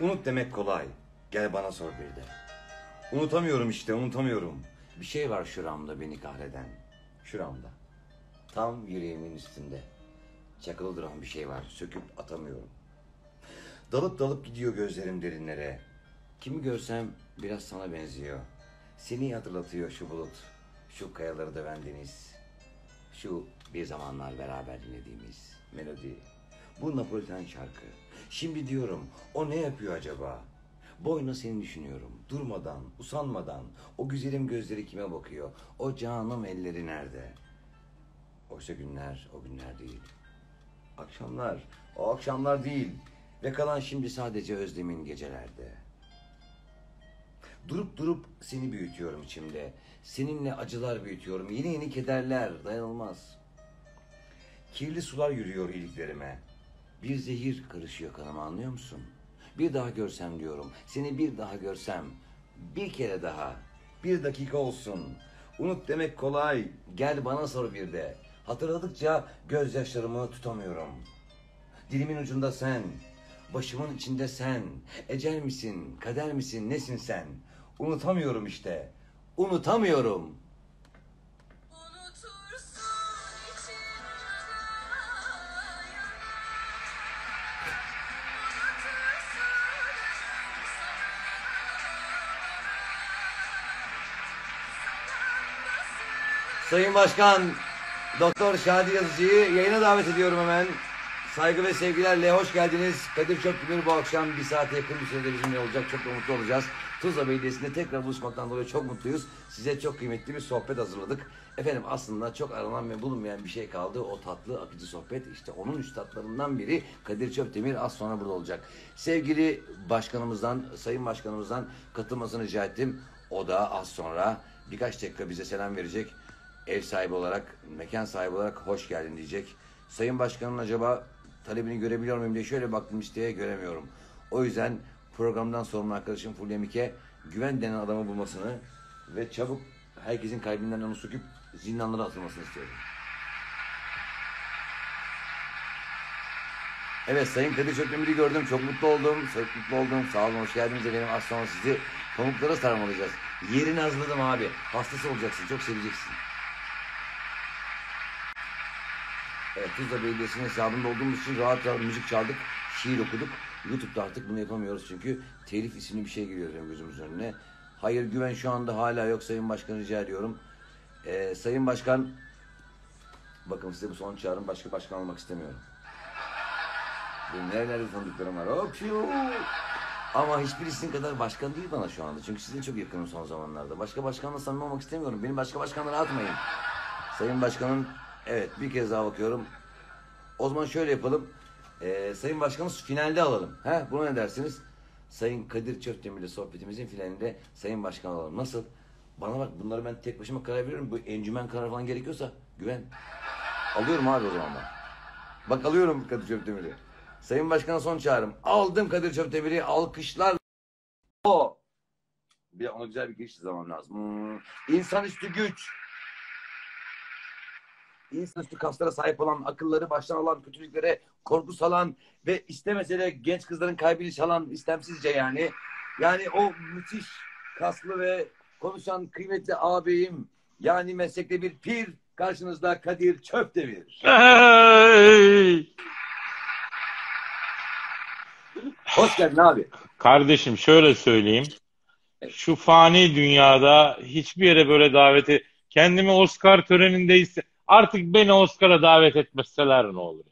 Unut demek kolay. Gel bana sor bir de. Unutamıyorum işte unutamıyorum. Bir şey var şuramda beni kahreden. Şuramda. Tam yüreğimin üstünde. Çakılı duran bir şey var. Söküp atamıyorum. Dalıp dalıp gidiyor gözlerim derinlere. Kimi görsem biraz sana benziyor. Seni hatırlatıyor şu bulut. Şu kayaları döven deniz. Şu bir zamanlar beraber dinlediğimiz melodi. Bu Napoliten şarkı. Şimdi diyorum o ne yapıyor acaba? Boyuna seni düşünüyorum. Durmadan, usanmadan. O güzelim gözleri kime bakıyor? O canım elleri nerede? Oysa günler o günler değil. Akşamlar o akşamlar değil. Ve kalan şimdi sadece özlemin gecelerde. Durup durup seni büyütüyorum içimde. Seninle acılar büyütüyorum. Yeni yeni kederler dayanılmaz. Kirli sular yürüyor iliklerime. Bir zehir karışıyor kanıma anlıyor musun? Bir daha görsem diyorum. Seni bir daha görsem. Bir kere daha. Bir dakika olsun. Unut demek kolay. Gel bana sor bir de. Hatırladıkça gözyaşlarımı tutamıyorum. Dilimin ucunda sen. Başımın içinde sen. Ecel misin? Kader misin? Nesin sen? Unutamıyorum işte. Unutamıyorum. Sayın Başkan, Doktor Şadi Yazıcı'yı yayına davet ediyorum hemen. Saygı ve sevgilerle hoş geldiniz. Kadir Çöpkümür bu akşam bir saate yakın bir sürede bizimle olacak. Çok da mutlu olacağız. Tuzla Belediyesi'nde tekrar buluşmaktan dolayı çok mutluyuz. Size çok kıymetli bir sohbet hazırladık. Efendim aslında çok aranan ve bulunmayan bir şey kaldı. O tatlı akıcı sohbet. İşte onun üstadlarından biri Kadir Çöptemir az sonra burada olacak. Sevgili başkanımızdan, sayın başkanımızdan katılmasını rica ettim. O da az sonra birkaç dakika bize selam verecek ev sahibi olarak, mekan sahibi olarak hoş geldin diyecek. Sayın Başkan'ın acaba talebini görebiliyor muyum diye şöyle baktım listeye göremiyorum. O yüzden programdan sorumlu arkadaşım Fulya Mike güven denen adamı bulmasını ve çabuk herkesin kalbinden onu söküp zindanlara atılmasını istiyorum. Evet Sayın Kadir Çöpdemir'i gördüm. Çok mutlu oldum. Çok mutlu oldum. Sağ olun. Hoş geldiniz efendim. Az sonra sizi pamuklara sarmalayacağız. Yerini hazırladım abi. Hastası olacaksın. Çok seveceksin. Evet, Tuzla Belediyesi'nin hesabında olduğumuz için rahat rahat müzik çaldık, şiir okuduk. YouTube'da artık bunu yapamıyoruz çünkü telif isimli bir şey geliyor gözümüzün önüne. Hayır güven şu anda hala yok Sayın Başkan rica ediyorum. Ee, Sayın Başkan, bakın size bu son çağrım başka başkan olmak istemiyorum. Benim nerelerde tanıdıklarım var. Hop şu. Ama kadar başkan değil bana şu anda. Çünkü sizin çok yakınım son zamanlarda. Başka başkanla samimi olmak istemiyorum. Beni başka başkanlara atmayın. Sayın Başkan'ın evet bir kez daha bakıyorum. O zaman şöyle yapalım. Ee, Sayın Başkan'ı finalde alalım. He, buna ne dersiniz? Sayın Kadir Çöpdemir'le sohbetimizin finalinde Sayın Başkan alalım. Nasıl? Bana bak bunları ben tek başıma karar veriyorum. Bu encümen karar falan gerekiyorsa güven. Alıyorum abi o zaman ben. Bak alıyorum Kadir Çöpdemir'i. Sayın Başkan'a son çağrım. Aldım Kadir Çöpdemir'i alkışlar. O. Bir ona güzel bir giriş zaman lazım. Hmm. İnsanüstü güç. İnsanüstü kaslara sahip olan, akılları baştan alan, kötülüklere korku salan ve istemese de genç kızların kalbini çalan istemsizce yani. Yani o müthiş kaslı ve konuşan kıymetli ağabeyim yani meslekte bir pir karşınızda Kadir Çöpdemir. Hey! Hoş geldin abi. Kardeşim şöyle söyleyeyim. Şu fani dünyada hiçbir yere böyle daveti kendimi Oscar töreninde hisse- artık beni Oscar'a davet etmeseler ne olur.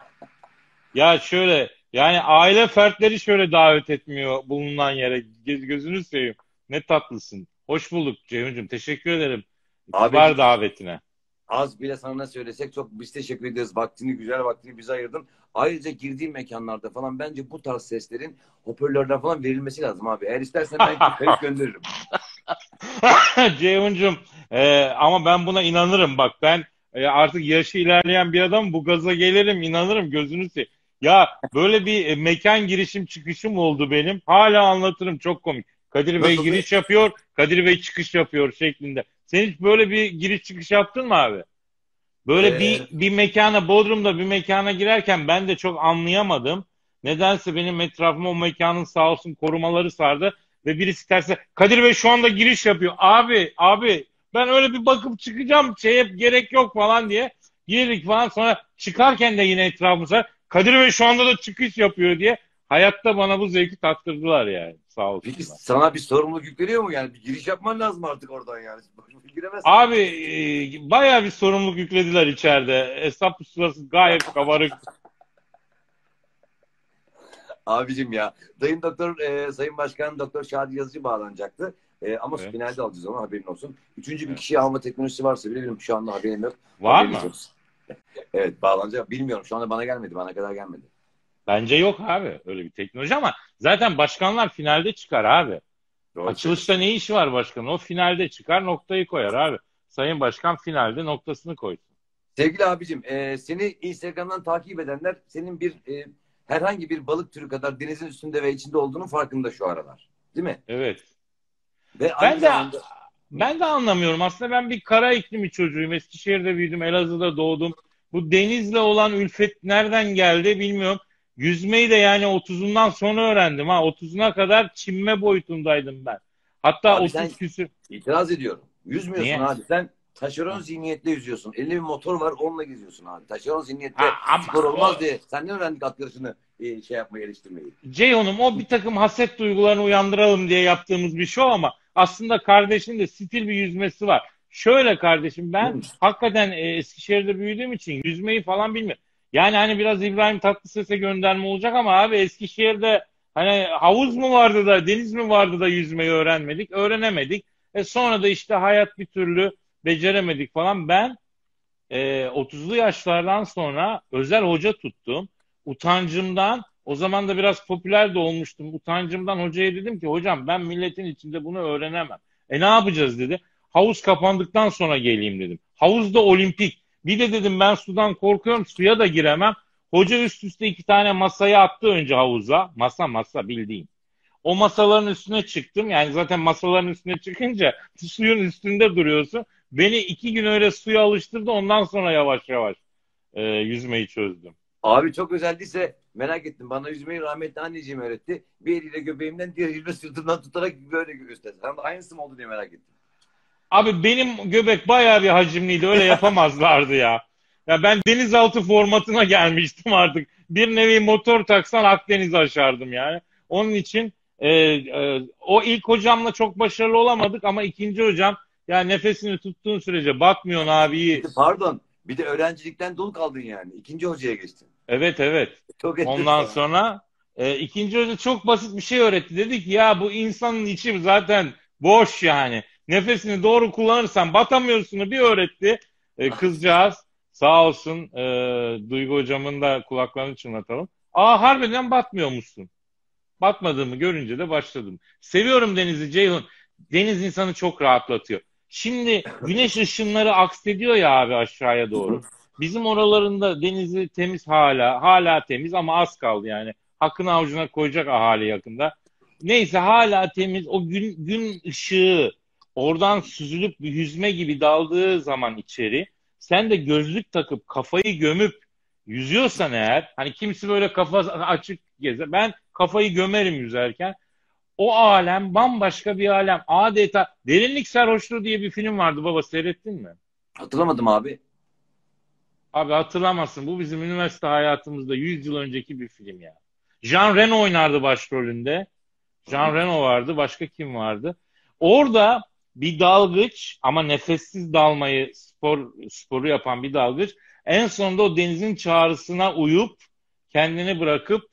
Ya şöyle yani aile fertleri şöyle davet etmiyor bulunan yere. Göz, gözünü seveyim. Ne tatlısın. Hoş bulduk Ceyhuncuğum. Teşekkür ederim. Abi- Kibar davetine. Az bile sana ne söylesek çok biz teşekkür ederiz. Vaktini, güzel vaktini bize ayırdın. Ayrıca girdiğim mekanlarda falan bence bu tarz seslerin hoparlörden falan verilmesi lazım abi. Eğer istersen ben kayıt gönderirim. Ceyhuncuğum e, ama ben buna inanırım bak ben e, artık yaşı ilerleyen bir adam bu gaza gelirim inanırım gözünü seveyim. Ya böyle bir e, mekan girişim çıkışım oldu benim. Hala anlatırım çok komik. Kadir Bey Nasıl? giriş yapıyor, Kadir Bey çıkış yapıyor şeklinde. Sen hiç böyle bir giriş çıkış yaptın mı abi? Böyle Ee, bir bir mekana Bodrum'da bir mekana girerken ben de çok anlayamadım. Nedense benim etrafıma o mekanın sağ olsun korumaları sardı ve birisi terse Kadir Bey şu anda giriş yapıyor. Abi abi ben öyle bir bakıp çıkacağım şeye gerek yok falan diye girdik falan sonra çıkarken de yine etrafımıza Kadir Bey şu anda da çıkış yapıyor diye hayatta bana bu zevki tattırdılar yani sağ Peki olsunlar. sana bir sorumluluk yükleniyor mu yani? Bir giriş yapman lazım artık oradan yani. Giremezsin. Abi e, bayağı bir sorumluluk yüklediler içeride. Hesap pusulası gayet kabarık. Abicim ya. Dayın doktor, e, Sayın Başkan Doktor Şadi Yazıcı bağlanacaktı. E, ama Evet. finalde alacağız onu haberin olsun. Üçüncü bir Evet. kişiyi alma teknolojisi varsa bile benim şu anda haberim yok. Var mı? Haberiniz olsun. Evet bağlanacak. Bilmiyorum şu anda bana gelmedi. Bana kadar gelmedi. Bence yok abi öyle bir teknoloji ama zaten başkanlar finalde çıkar abi. Doğru Açılışta ne işi var başkanın? O finalde çıkar noktayı koyar abi. Sayın Başkan finalde noktasını koysun. Sevgili abicim, e, seni Instagram'dan takip edenler senin bir e, herhangi bir balık türü kadar denizin üstünde ve içinde olduğunun farkında şu aralar. Değil mi? Evet. Ve Ben de zamanda ben de anlamıyorum. Aslında ben bir kara iklimi çocuğuyum. Eskişehir'de büyüdüm, Elazığ'da doğdum. Bu denizle olan ülfet nereden geldi bilmiyorum. Yüzmeyi de yani 30'undan sonra öğrendim ha. 30'una kadar çinme boyutundaydım ben. Hatta Abi 30 sen- küsür. itiraz ediyorum. Yüzmüyorsun Niye? abi. Sen taşeron zihniyetle yüzüyorsun. Elinde bir motor var onunla geziyorsun abi. Taşeron zihniyetle Ha, spor olmaz diye. Senden öğrendik at yarışını e, şey yapmayı geliştirmeyi. Ceyhun'um o bir takım haset duygularını uyandıralım diye yaptığımız bir show ama aslında kardeşin de stil bir yüzmesi var. Şöyle kardeşim ben Hı. hakikaten e, Eskişehir'de büyüdüğüm için yüzmeyi falan bilmiyorum. Yani hani biraz İbrahim Tatlıses'e gönderme olacak ama abi Eskişehir'de hani havuz mu vardı da deniz mi vardı da yüzmeyi öğrenmedik, öğrenemedik. E sonra da işte hayat bir türlü beceremedik falan. Ben e, 30'lu yaşlardan sonra özel hoca tuttum. Utancımdan o zaman da biraz popüler de olmuştum. Utancımdan hocaya dedim ki hocam ben milletin içinde bunu öğrenemem. E ne yapacağız dedi. Havuz kapandıktan sonra geleyim dedim. Havuz da olimpik. Bir de dedim ben sudan korkuyorum suya da giremem. Hoca üst üste iki tane masayı attı önce havuza. Masa masa bildiğin. O masaların üstüne çıktım. Yani zaten masaların üstüne çıkınca suyun üstünde duruyorsun. Beni iki gün öyle suya alıştırdı. Ondan sonra yavaş yavaş e, yüzmeyi çözdüm. Abi çok özeldiyse merak ettim. Bana yüzmeyi rahmetli anneciğim öğretti. Bir eliyle göbeğimden diğer eliyle sırtımdan tutarak böyle gösterdi. De aynısı mı oldu diye merak ettim. Abi benim göbek bayağı bir hacimliydi. Öyle yapamazlardı ya. Ya ben denizaltı formatına gelmiştim artık. Bir nevi motor taksan Akdeniz'i aşardım yani. Onun için e, e, o ilk hocamla çok başarılı olamadık ama ikinci hocam ya nefesini tuttuğun sürece batmıyorsun abi. Pardon. Bir de öğrencilikten dul kaldın yani. İkinci hocaya geçtin. Evet evet. Çok Ondan sonra e, ikinci hoca çok basit bir şey öğretti. Dedi ki ya bu insanın içi zaten boş yani. Nefesini doğru kullanırsan batamıyorsun'u bir öğretti. E, kızcağız sağ olsun e, Duygu hocamın da kulaklarını çınlatalım. Aa harbiden batmıyormuşsun. Batmadığımı görünce de başladım. Seviyorum denizi Ceyhun. Deniz insanı çok rahatlatıyor. Şimdi güneş ışınları aksediyor ya abi aşağıya doğru. Bizim oralarında denizi temiz hala, hala temiz ama az kaldı yani. Hakkını avucuna koyacak ahali yakında. Neyse hala temiz. O gün, gün ışığı oradan süzülüp bir yüzme gibi daldığı zaman içeri sen de gözlük takıp kafayı gömüp yüzüyorsan eğer hani kimisi böyle kafa açık gezer. Ben kafayı gömerim yüzerken. O alem bambaşka bir alem. Adeta Derinlik Sarhoşluğu diye bir film vardı baba seyrettin mi? Hatırlamadım abi. Abi hatırlamazsın. Bu bizim üniversite hayatımızda 100 yıl önceki bir film ya. Jean Reno oynardı başrolünde. Jean Reno vardı. Başka kim vardı? Orada bir dalgıç ama nefessiz dalmayı spor sporu yapan bir dalgıç en sonunda o denizin çağrısına uyup kendini bırakıp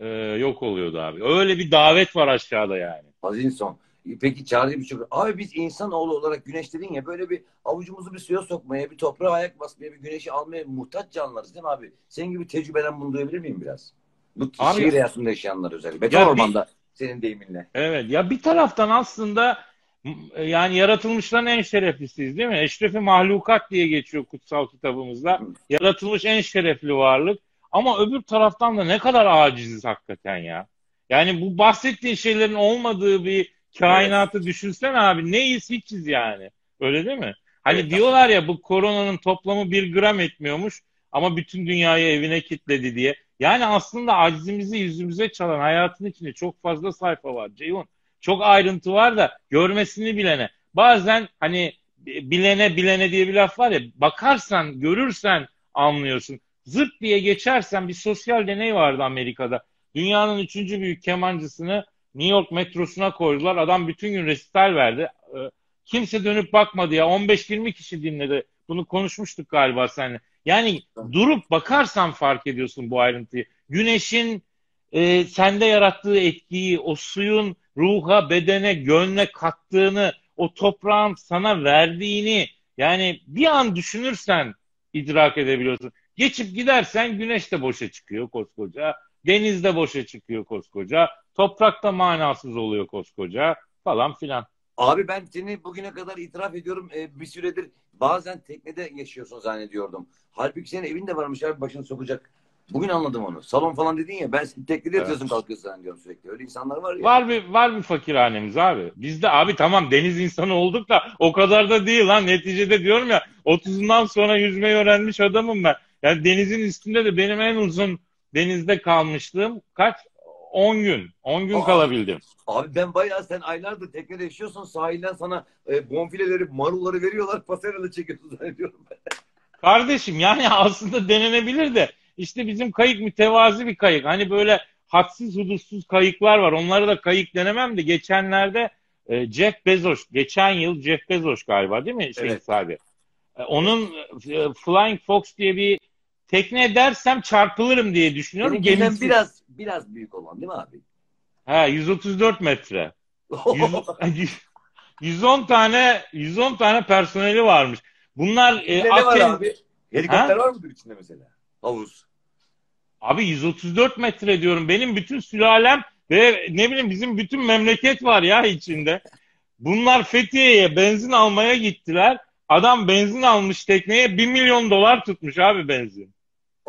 e, yok oluyordu abi. Öyle bir davet var aşağıda yani. Hazinson. Peki Çağrı bir şey. Abi biz insanoğlu olarak güneş dedin ya böyle bir avucumuzu bir suya sokmaya, bir toprağa ayak basmaya, bir güneşi almaya muhtaç canlılarız değil mi abi? Senin gibi tecrübeden bunu duyabilir miyim biraz? Bu Abi- şehir hayatında yaşayanlar özellikle. Beton Ya bir- ormanda senin deyiminle. Evet ya bir taraftan aslında yani yaratılmışların en şereflisiyiz değil mi? Eşrefi mahlukat diye geçiyor kutsal kitabımızda. Yaratılmış en şerefli varlık. Ama öbür taraftan da ne kadar aciziz hakikaten ya. Yani bu bahsettiğin şeylerin olmadığı bir kainatı düşünsene abi. Neyiz hiçiz yani. Öyle değil mi? Hani Evet. diyorlar ya bu koronanın toplamı bir gram etmiyormuş ama bütün dünyayı evine kilitledi diye. Yani aslında acizimizi yüzümüze çalan hayatın içinde çok fazla sayfa var Ceyhun. Çok ayrıntı var da görmesini bilene. Bazen hani bilene bilene diye bir laf var ya bakarsan görürsen anlıyorsun. Zırt diye geçersen bir sosyal deney vardı Amerika'da. Dünyanın üçüncü büyük kemancısını New York metrosuna koydular. Adam bütün gün resital verdi. Ee, Kimse dönüp bakmadı ya. 15-20 kişi dinledi. Bunu konuşmuştuk galiba seninle. Yani durup bakarsan fark ediyorsun bu ayrıntıyı. Güneşin e, sende yarattığı etkiyi, o suyun ruha, bedene, gönle kattığını, o toprağın sana verdiğini yani bir an düşünürsen idrak edebiliyorsun. Geçip gidersen güneş de boşa çıkıyor koskoca. Deniz de boşa çıkıyor koskoca. Toprak da manasız oluyor koskoca falan filan. Abi ben seni bugüne kadar itiraf ediyorum e, bir süredir bazen teknede yaşıyorsun zannediyordum. Halbuki senin evin de varmış abi başını sokacak. Bugün anladım onu. Salon falan dedin ya ben teknede yatıyorsun kalkıyorsun zannediyorum sürekli. Öyle insanlar var ya. Var bir var bir fakirhanemiz abi. Bizde abi tamam deniz insanı olduk da o kadar da değil lan. Neticede diyorum ya 30'undan sonra yüzmeyi öğrenmiş adamım ben. Yani denizin üstünde de benim en uzun denizde kalmışlığım kaç? 10 gün. 10 gün Aa. kalabildim. Abi ben bayağı sen aylardır teknede yaşıyorsun sahilden sana e, bonfileleri marulları veriyorlar pasarela çekiyorsun zannediyorum. Kardeşim yani aslında denenebilir de işte bizim kayık mütevazi bir kayık. Hani böyle hadsiz hudutsuz kayıklar var. Onları da kayık denemem de geçenlerde e, Jeff Bezos, geçen yıl Jeff Bezos galiba değil mi? Şey Evet. sahibi. E, onun e, Flying Fox diye bir tekne dersem çarpılırım diye düşünüyorum. Gemisi. biraz biraz büyük olan değil mi abi? Ha 134 metre. 100 110 tane 110 tane personeli varmış. Bunlar e, ne var Akdeniz- abi? Helikopter Ha? var mıdır içinde mesela? Havuz. Abi 134 metre diyorum. Benim bütün sülalem ve ne bileyim bizim bütün memleket var ya içinde. Bunlar Fethiye'ye benzin almaya gittiler. Adam benzin almış tekneye 1 milyon dolar tutmuş abi benzin.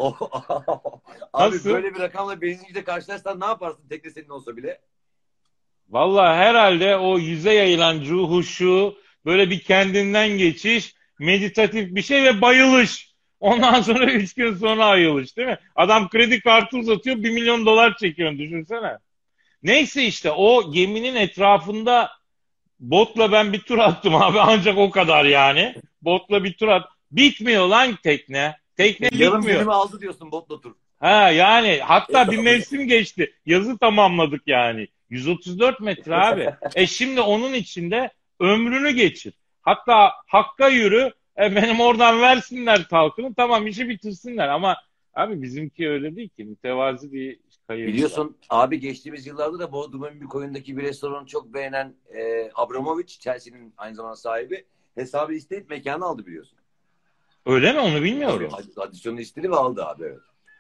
abi Nasıl? böyle bir rakamla benzinciyle karşılaşsan ne yaparsın tekne senin olsa bile? Vallahi herhalde o yüze yayılan cuhuşu böyle bir kendinden geçiş, meditatif bir şey ve bayılış. Ondan sonra 3 gün sonra ayılış değil mi? Adam kredi kartı uzatıyor 1 milyon dolar çekiyor düşünsene. Neyse işte o geminin etrafında botla ben bir tur attım abi ancak o kadar yani. Botla bir tur at. Bitmiyor lan tekne. Tekne Yarım bitmiyor. günümü aldı diyorsun botla tur. Ha yani hatta bir mevsim geçti. Yazı tamamladık yani. 134 metre abi. E şimdi onun içinde ömrünü geçir. Hatta hakka yürü. E benim oradan versinler talkını. Tamam işi bitirsinler ama abi bizimki öyle değil ki. Mütevazi bir kayıp. Biliyorsun abi geçtiğimiz yıllarda da Bodrum'un bir koyundaki bir restoranı çok beğenen e, Abramovich, Chelsea'nin aynı zamanda sahibi hesabı isteyip mekanı aldı biliyorsun. Öyle mi onu bilmiyorum. Ad- Adisyonu istedi ve aldı abi evet.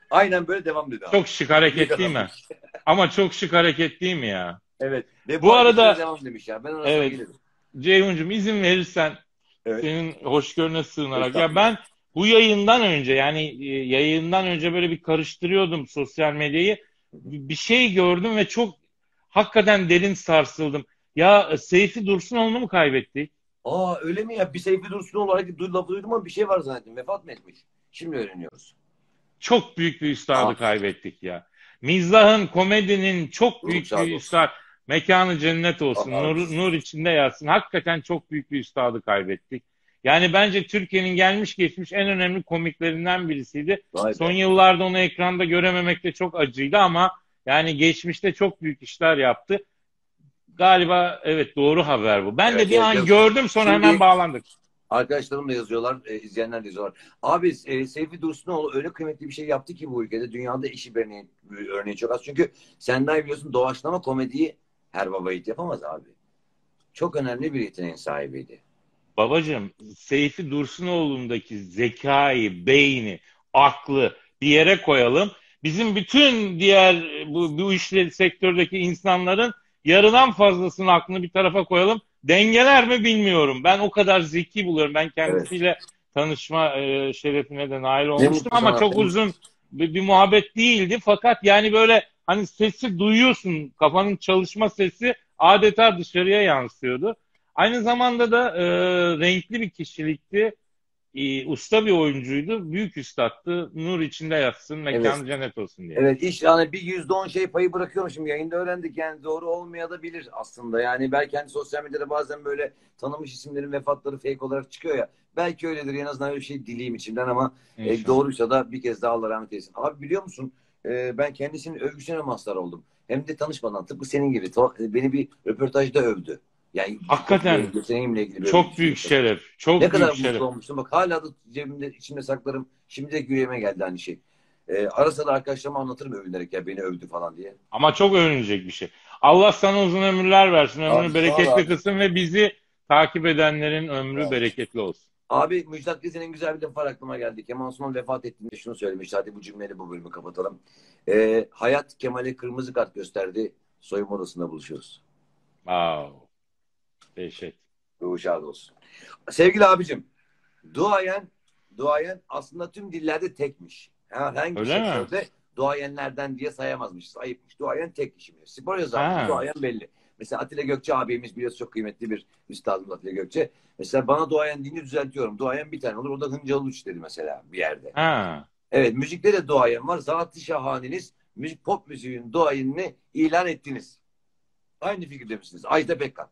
Aynen böyle devam dedi abi. Çok şık hareket değil mi? Ama çok şık hareket değil mi ya? Evet. Ve Bu bu, arada- devam demiş ya. Ben ona Evet. evet. Ceyhun'cum izin verirsen Evet. senin hoşgörüne sığınarak. Ya Estağfurullah. ben bu yayından önce yani e, yayından önce böyle bir karıştırıyordum sosyal medyayı. Bir şey gördüm ve çok hakikaten derin sarsıldım. Ya e, Seyfi Dursunoğlu'nu mu kaybettik? Aa öyle mi ya? Bir Seyfi Dursun olarak du- lafı duydum ama bir şey var zannettim. Vefat mı etmiş? Şimdi öğreniyoruz. Çok büyük bir üstadı Ah. kaybettik ya. Mizahın, komedinin çok büyük Ruhsal bir üstad. Mekanı cennet olsun. Allah Nur, olsun. nur içinde yatsın. Hakikaten çok büyük bir üstadı kaybettik. Yani bence Türkiye'nin gelmiş geçmiş en önemli komiklerinden birisiydi. Vay be. Son yıllarda onu ekranda görememek de çok acıydı ama yani geçmişte çok büyük işler yaptı. Galiba evet doğru haber bu. Ben Evet, de bir evet, an evet. gördüm sonra Şimdi- hemen bağlandık. Arkadaşlarım da yazıyorlar, e, izleyenler de yazıyorlar. Abi e, Seyfi Dursunoğlu öyle kıymetli bir şey yaptı ki bu ülkede. Dünyada işi örneği, örneği çok az. Çünkü sen daha biliyorsun doğaçlama komediyi her baba yiğit yapamaz abi. Çok önemli bir yeteneğin sahibiydi. Babacığım Seyfi Dursunoğlu'ndaki zekayı, beyni, aklı bir yere koyalım. Bizim bütün diğer bu, bu işleri sektördeki insanların yarıdan fazlasının aklını bir tarafa koyalım. Dengeler mi bilmiyorum. Ben o kadar zeki buluyorum. Ben kendisiyle tanışma e, şerefine de nail olmuştum ama çok uzun bir, bir muhabbet değildi. Fakat yani böyle hani sesi duyuyorsun. Kafanın çalışma sesi adeta dışarıya yansıyordu. Aynı zamanda da e, renkli bir kişilikti. E, usta bir oyuncuydu. Büyük üstattı. Nur içinde yatsın, mekanı Evet. cennet olsun diye. Evet iş yani bir yüzde on şey payı bırakıyorum şimdi yayında öğrendik yani doğru olmayabilir aslında yani belki hani sosyal medyada bazen böyle tanınmış isimlerin vefatları fake olarak çıkıyor ya belki öyledir en azından öyle bir şey dileyim içimden ama e, doğruysa da bir kez daha Allah rahmet eylesin. Abi biliyor musun e, ben kendisinin övgüsüne mazhar oldum hem de tanışmadan tıpkı senin gibi To- beni bir röportajda övdü. Yani Hakikaten. yeteneğimle ilgili Çok büyük yaptı. şeref. Çok Ne kadar büyük şeref. mutlu olmuştum. Bak hala da cebimde içimde saklarım. Şimdi de yüreğime geldi aynı şey. Ee, ara sıra arkadaşlarıma anlatırım övünerek ya beni övdü falan diye. Ama çok övünecek bir şey. Allah sana uzun ömürler versin. Ömrünü Abi, bereketli abi. kılsın ve bizi takip edenlerin ömrü ol. bereketli olsun. Abi Müjdat Gezen'in güzel bir var aklıma geldi. Kemal Sunal vefat ettiğinde şunu söylemişti. Hadi bu cümleyle bu bölümü kapatalım. Ee, hayat Kemal'e kırmızı kart gösterdi. Soyunma odasında buluşuyoruz. Wow. Dehşet. Ruhu şad olsun. Sevgili abicim, duayen, duayen aslında tüm dillerde tekmiş. Herhangi bir Öyle mi? sektörde duayenlerden diye sayamazmışız. Ayıpmış. Duayen tek kişimiz. Spor yazarı duayen belli. Mesela Atilla Gökçe abimiz biliyorsun çok kıymetli bir üstadımız Atilla Gökçe. Mesela bana duayen deyince düzeltiyorum. Duayen bir tane olur. O da Hıncal Uluç dedi mesela bir yerde. Ha. Evet müzikte de duayen var. Zat-ı şahaneniz müzik pop müziğin duayenini ilan ettiniz. Aynı fikirde misiniz? Ajda Pekkan.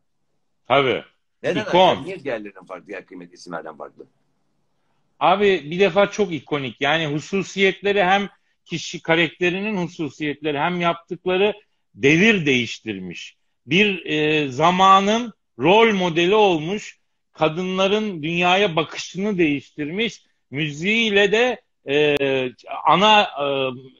Tabii. Neden? İkon. acaba? Niye diğerlerinden farklı? Diğer kıymetli isimlerden farklı? Abi bir defa çok ikonik. Yani hususiyetleri hem kişi karakterinin hususiyetleri hem yaptıkları devir değiştirmiş. Bir e, zamanın rol modeli olmuş. Kadınların dünyaya bakışını değiştirmiş. Müziğiyle de e, ana e,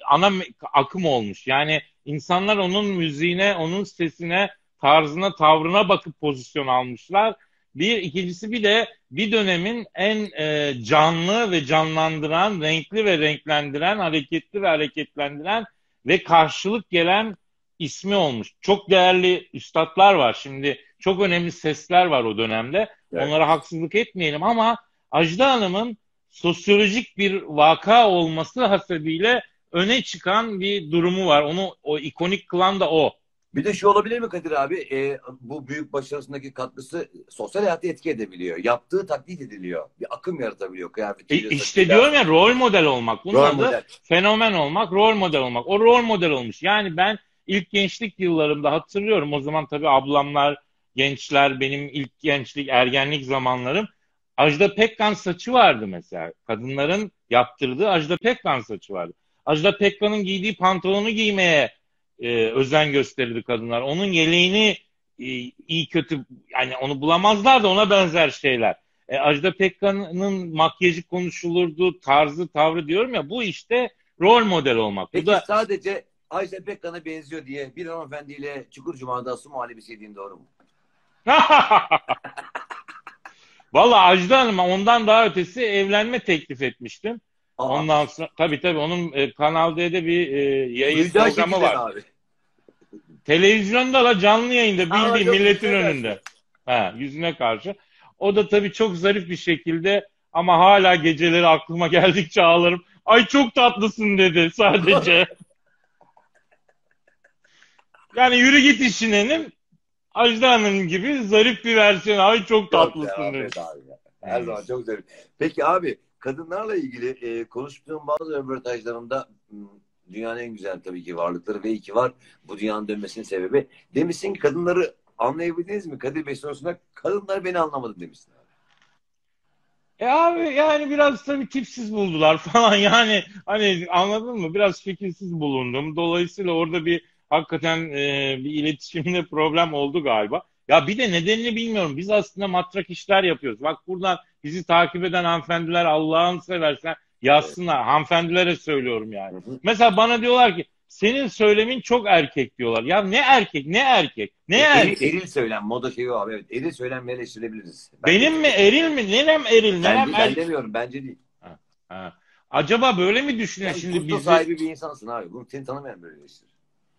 ana akım olmuş. Yani insanlar onun müziğine, onun sesine, tarzına, tavrına bakıp pozisyon almışlar. Bir, ikincisi bir de bir dönemin en e, canlı ve canlandıran, renkli ve renklendiren, hareketli ve hareketlendiren ve karşılık gelen ismi olmuş. Çok değerli üstadlar var. Şimdi çok önemli sesler var o dönemde. Evet. Onlara haksızlık etmeyelim ama Ajda Hanım'ın sosyolojik bir vaka olması hasebiyle öne çıkan bir durumu var. Onu o ikonik kılan da o. Bir de şu olabilir mi Kadir abi? E, bu büyük başarısındaki katkısı sosyal hayatı etki edebiliyor. Yaptığı taklit ediliyor. Bir akım yaratabiliyor E, kıyafetiyle. işte saçıyla. diyorum ya rol model olmak. Bunun Rol adı model. fenomen olmak, rol model olmak. O rol model olmuş. Yani ben ilk gençlik yıllarımda hatırlıyorum. O zaman tabii ablamlar, gençler, benim ilk gençlik, ergenlik zamanlarım. Ajda Pekkan saçı vardı mesela. Kadınların yaptırdığı Ajda Pekkan saçı vardı. Ajda Pekkan'ın giydiği pantolonu giymeye e, özen gösterirdi kadınlar. Onun yeleğini e, iyi kötü yani onu bulamazlar da ona benzer şeyler. E, Ajda Pekkan'ın makyajı konuşulurdu, tarzı, tavrı diyorum ya bu işte rol model olmak. Bu Peki da sadece Ajda Pekkan'a benziyor diye bir hanımefendiyle Çukur Cuma'da su muhallebisi yediğin doğru mu? Vallahi Ajda Hanım'a ondan daha ötesi evlenme teklif etmiştim. Aa, Ondan sonra tabii tabii onun e, Kanal D'de bir e, yayın duyacağı programı var. Abi. Televizyonda da canlı yayında Aa, bildiğin çok milletin önünde. Ha, yüzüne karşı. O da tabii çok zarif bir şekilde ama hala geceleri aklıma geldikçe ağlarım. Ay çok tatlısın dedi sadece. yani yürü git işinenin Ajda Hanım gibi zarif bir versiyon. Ay çok tatlısın dedi. Her zaman çok güzel. Peki abi kadınlarla ilgili e, konuştuğum bazı röportajlarımda dünyanın en güzel tabii ki varlıkları ve iyi ki var. Bu dünyanın dönmesinin sebebi. Demişsin ki kadınları anlayabildiniz mi? Kadir Bey sorusunda kadınlar beni anlamadı demişsin. E abi yani biraz tabii tipsiz buldular falan yani hani anladın mı? Biraz fikirsiz bulundum. Dolayısıyla orada bir hakikaten e, bir iletişimde problem oldu galiba. Ya bir de nedenini bilmiyorum. Biz aslında matrak işler yapıyoruz. Bak buradan bizi takip eden hanımefendiler Allah'ını seversen yazsınlar. Hanımefendilere söylüyorum yani. Hı hı. Mesela bana diyorlar ki senin söylemin çok erkek diyorlar. Ya ne erkek ne erkek ne eril, erkek? eril söylen moda şeyi abi. Evet. Eril söylenmeyi eleştirebiliriz. Ben- Benim mi eril mi? Nerem eril Ben, nerem ben erkek? demiyorum. Bence değil. Ha. Acaba böyle mi düşünüyor şimdi bizi? sahibi bir insansın abi. Bunu seni tanımayan böyle eleştirir.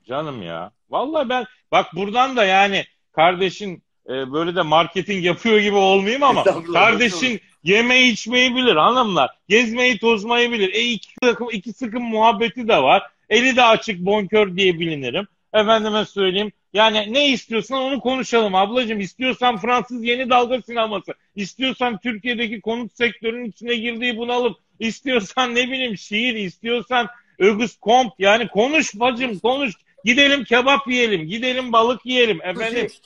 Canım ya. Vallahi ben bak buradan da yani kardeşin e, böyle de marketing yapıyor gibi olmayayım ama kardeşin yemeği içmeyi bilir hanımlar. Gezmeyi tozmayı bilir. E iki sıkım, iki sıkım muhabbeti de var. Eli de açık bonkör diye bilinirim. Efendime söyleyeyim Yani ne istiyorsan onu konuşalım ablacığım. İstiyorsan Fransız yeni dalga sineması. İstiyorsan Türkiye'deki konut sektörünün içine girdiği bunalım. İstiyorsan ne bileyim şiir. istiyorsan Ögüs Komp. Yani konuş bacım konuş. Gidelim kebap yiyelim. Gidelim balık yiyelim. Efendim. Sushi.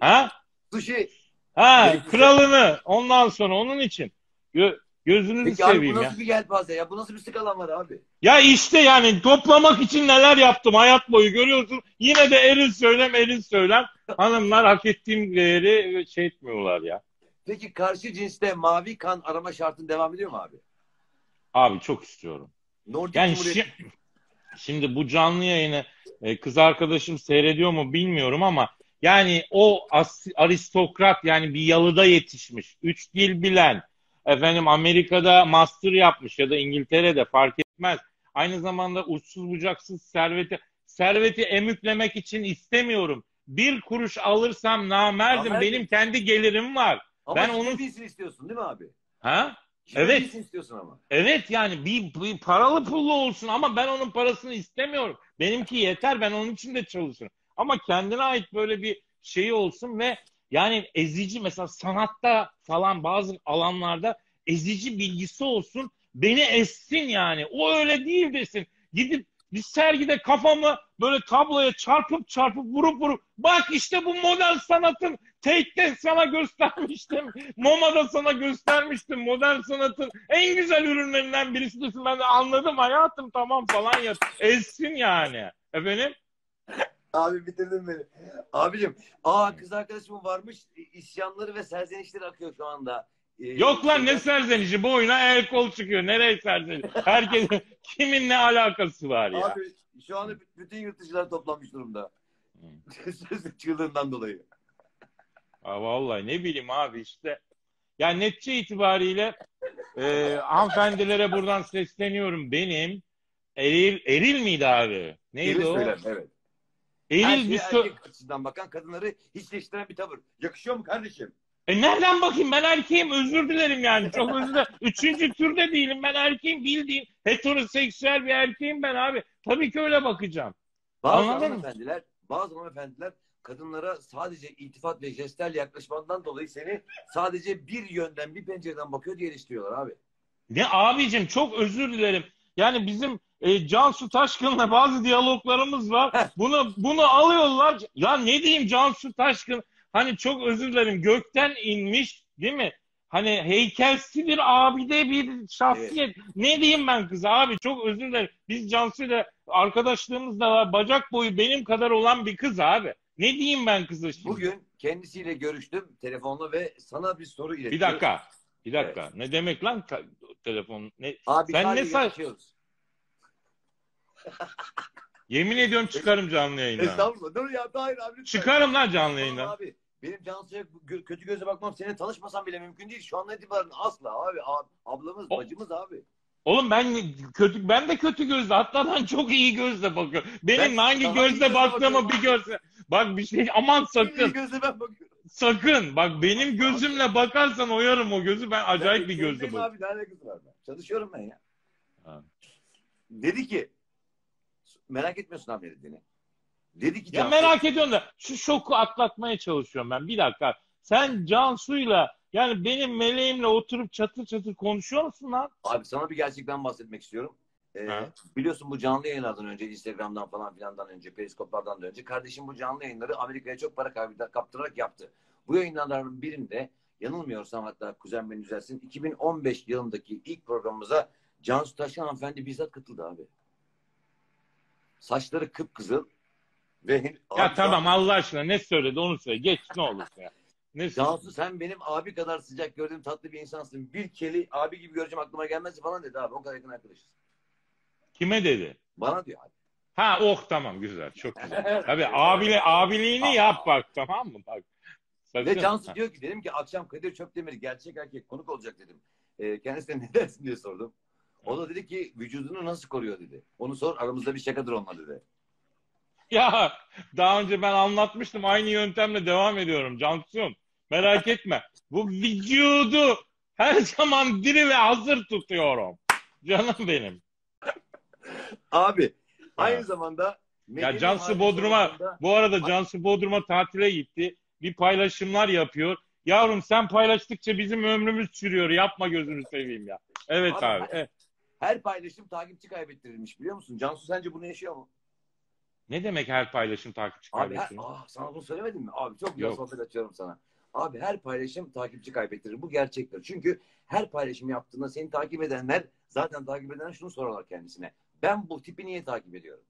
Ha? Sushi. Ha kralını ondan sonra onun için. Gö- gözünüzü Peki abi bu seveyim ya. nasıl bir yelpaze ya? Bu nasıl bir skalan var abi? Ya işte yani toplamak için neler yaptım hayat boyu görüyorsun. Yine de eril söylem eril söylem. Hanımlar hak ettiğim değeri şey etmiyorlar ya. Peki karşı cinste mavi kan arama şartın devam ediyor mu abi? Abi çok istiyorum. Nordik Yani Cumhuriyeti- şi- şimdi bu canlı yayını e, kız arkadaşım seyrediyor mu bilmiyorum ama yani o as- aristokrat yani bir yalıda yetişmiş. Üç dil bilen. Efendim Amerika'da master yapmış ya da İngiltere'de fark etmez. Aynı zamanda uçsuz bucaksız serveti serveti emüklemek için istemiyorum. Bir kuruş alırsam namerdim. Namerdim. Benim kendi gelirim var. Ama ben onun istiyorsun değil mi abi? Ha? Evet. istiyorsun ama. Evet yani bir, bir paralı pullu olsun ama ben onun parasını istemiyorum. Benimki yeter ben onun için de çalışırım. Ama kendine ait böyle bir şeyi olsun ve yani ezici mesela sanatta falan bazı alanlarda ezici bilgisi olsun. Beni essin yani. O öyle değil desin. Gidip bir sergide kafamı böyle tabloya çarpıp çarpıp vurup vurup bak işte bu modern sanatın Take'de sana göstermiştim. MoMA'da sana göstermiştim. Modern sanatın en güzel ürünlerinden birisi. Ben de anladım hayatım tamam falan yap. Ezsin yani. Efendim? Abi bitirdin beni. Abicim, aa kız arkadaşımın varmış isyanları ve serzenişleri akıyor şu anda. Ee, Yok lan ne serzenişi? Boyuna el kol çıkıyor. Nereye serzeniş? Herkes kimin ne alakası var ya? Abi şu anda bütün yurtdışılar toplanmış durumda. Sözlük çığlığından dolayı. Ha, vallahi ne bileyim abi işte. Ya netice itibariyle e, hanımefendilere buradan sesleniyorum. Benim Eril, Eril miydi abi? Neydi Geri o? söyler, evet. Her Eril şeye bir sö- erkek açısından bakan kadınları hiçleştiren bir tavır. Yakışıyor mu kardeşim? E nereden bakayım ben erkeğim özür dilerim yani çok özür dilerim. Üçüncü türde değilim ben erkeğim bildiğin heteroseksüel bir erkeğim ben abi. Tabii ki öyle bakacağım. Bazı Anladın mı? hanımefendiler, bazı hanımefendiler kadınlara sadece iltifat ve jestlerle yaklaşmandan dolayı seni sadece bir yönden, bir pencereden bakıyor diye eleştiriyorlar abi. Ne abicim çok özür dilerim. Yani bizim e, Cansu Taşkın'la bazı diyaloglarımız var. Bunu bunu alıyorlar. Ya ne diyeyim Cansu Taşkın hani çok özür dilerim gökten inmiş değil mi? Hani heykelsi bir abide bir şahsiyet. Ne diyeyim ben kıza abi çok özür dilerim. Biz Cansu'yla arkadaşlığımız da var. Bacak boyu benim kadar olan bir kız abi. Ne diyeyim ben kıza şimdi? Bugün kendisiyle görüştüm telefonla ve sana bir soru iletti. Bir dakika. Bir dakika. Ne demek lan telefon? Ne? Abi Sen ne say-. Yemin ediyorum çıkarım canlı yayından. Estağfurullah. Dur ya hayır abi lütfen. Çıkarım lan canlı yayından. Abi benim Cansu'ya gö- kötü göze bakmam seninle tanışmasam bile mümkün değil. Şu andan itibaren asla abi. Ab- ablamız, O- bacımız abi. Oğlum ben kötü ben de kötü gözle hatta ben çok iyi gözle bakıyorum. Benim Ben hangi daha iyi gözle gözle baktığımı bakıyorum bir görse. Bak bir şey aman İyi sakın gözle ben bakıyorum. sakın. Bak benim gözümle bakarsan oyarım o gözü ben acayip bir gözle bakıyorum. Abi ne alakası var ben? Çalışıyorum ben ya. Ha. Dedi ki merak etmiyorsun abi dediğini. Dedi ki Ya merak ediyorum da şu şoku atlatmaya çalışıyorum ben. Bir dakika. Sen Cansu'yla yani benim meleğimle oturup çatır çatır konuşuyor musun lan? Abi sana bir gerçekten bahsetmek istiyorum. Ee, Ha. biliyorsun bu canlı yayınlardan önce Instagram'dan falan filandan önce Periskoplardan da önce kardeşim bu canlı yayınları Amerika'ya çok para kaptırarak yaptı. Bu yayınlardan birinde yanılmıyorsam hatta kuzen beni düzelsin 2015 yılındaki ilk programımıza Cansu Taşkın hanımefendi bizzat katıldı abi. Saçları kıpkızıl ve Ya Abi tamam Allah aşkına ne söyledi onu söyle. Geç ne olursun ya. Ne Cansu sen benim abi kadar sıcak gördüğüm tatlı bir insansın. Bir keli abi gibi göreceğim aklıma gelmez falan dedi abi. O kadar yakın arkadaşız. Kime dedi? Bana diyor abi. Ha oh tamam güzel çok güzel. Tabii abile abiliğini yap bak tamam mı? Bak. Sakın. Ve Cansu diyor ki dedim ki akşam Kadir Çöpdemir gerçek erkek konuk olacak dedim. Ee, kendisine ne dersin diye sordum. O da dedi ki vücudunu nasıl koruyor dedi. Onu sor aramızda bir şakadır onunla dedi. Ya daha önce ben anlatmıştım aynı yöntemle devam ediyorum Cansu'm. Merak etme. Bu vücudu her zaman diri ve hazır tutuyorum. Canım benim. Abi aynı Evet. zamanda Ya Cansu Bodrum'a ortamında- bu arada Cansu Bodrum'a tatile gitti. Bir paylaşımlar yapıyor. Yavrum sen paylaştıkça bizim ömrümüz çürüyor. Yapma gözünü seveyim ya. Evet Abi, abi. evet. Her paylaşım takipçi kaybettirilmiş biliyor musun? Cansu sence bunu yaşıyor mu? Ne demek her paylaşım takipçi Abi her, ah, sana bunu söylemedim mi? Abi çok güzel Yok. sohbet açıyorum sana. Abi her paylaşım takipçi kaybettirir. Bu gerçektir. Çünkü her paylaşım yaptığında seni takip edenler zaten takip edenler şunu sorarlar kendisine. Ben bu tipi niye takip ediyorum?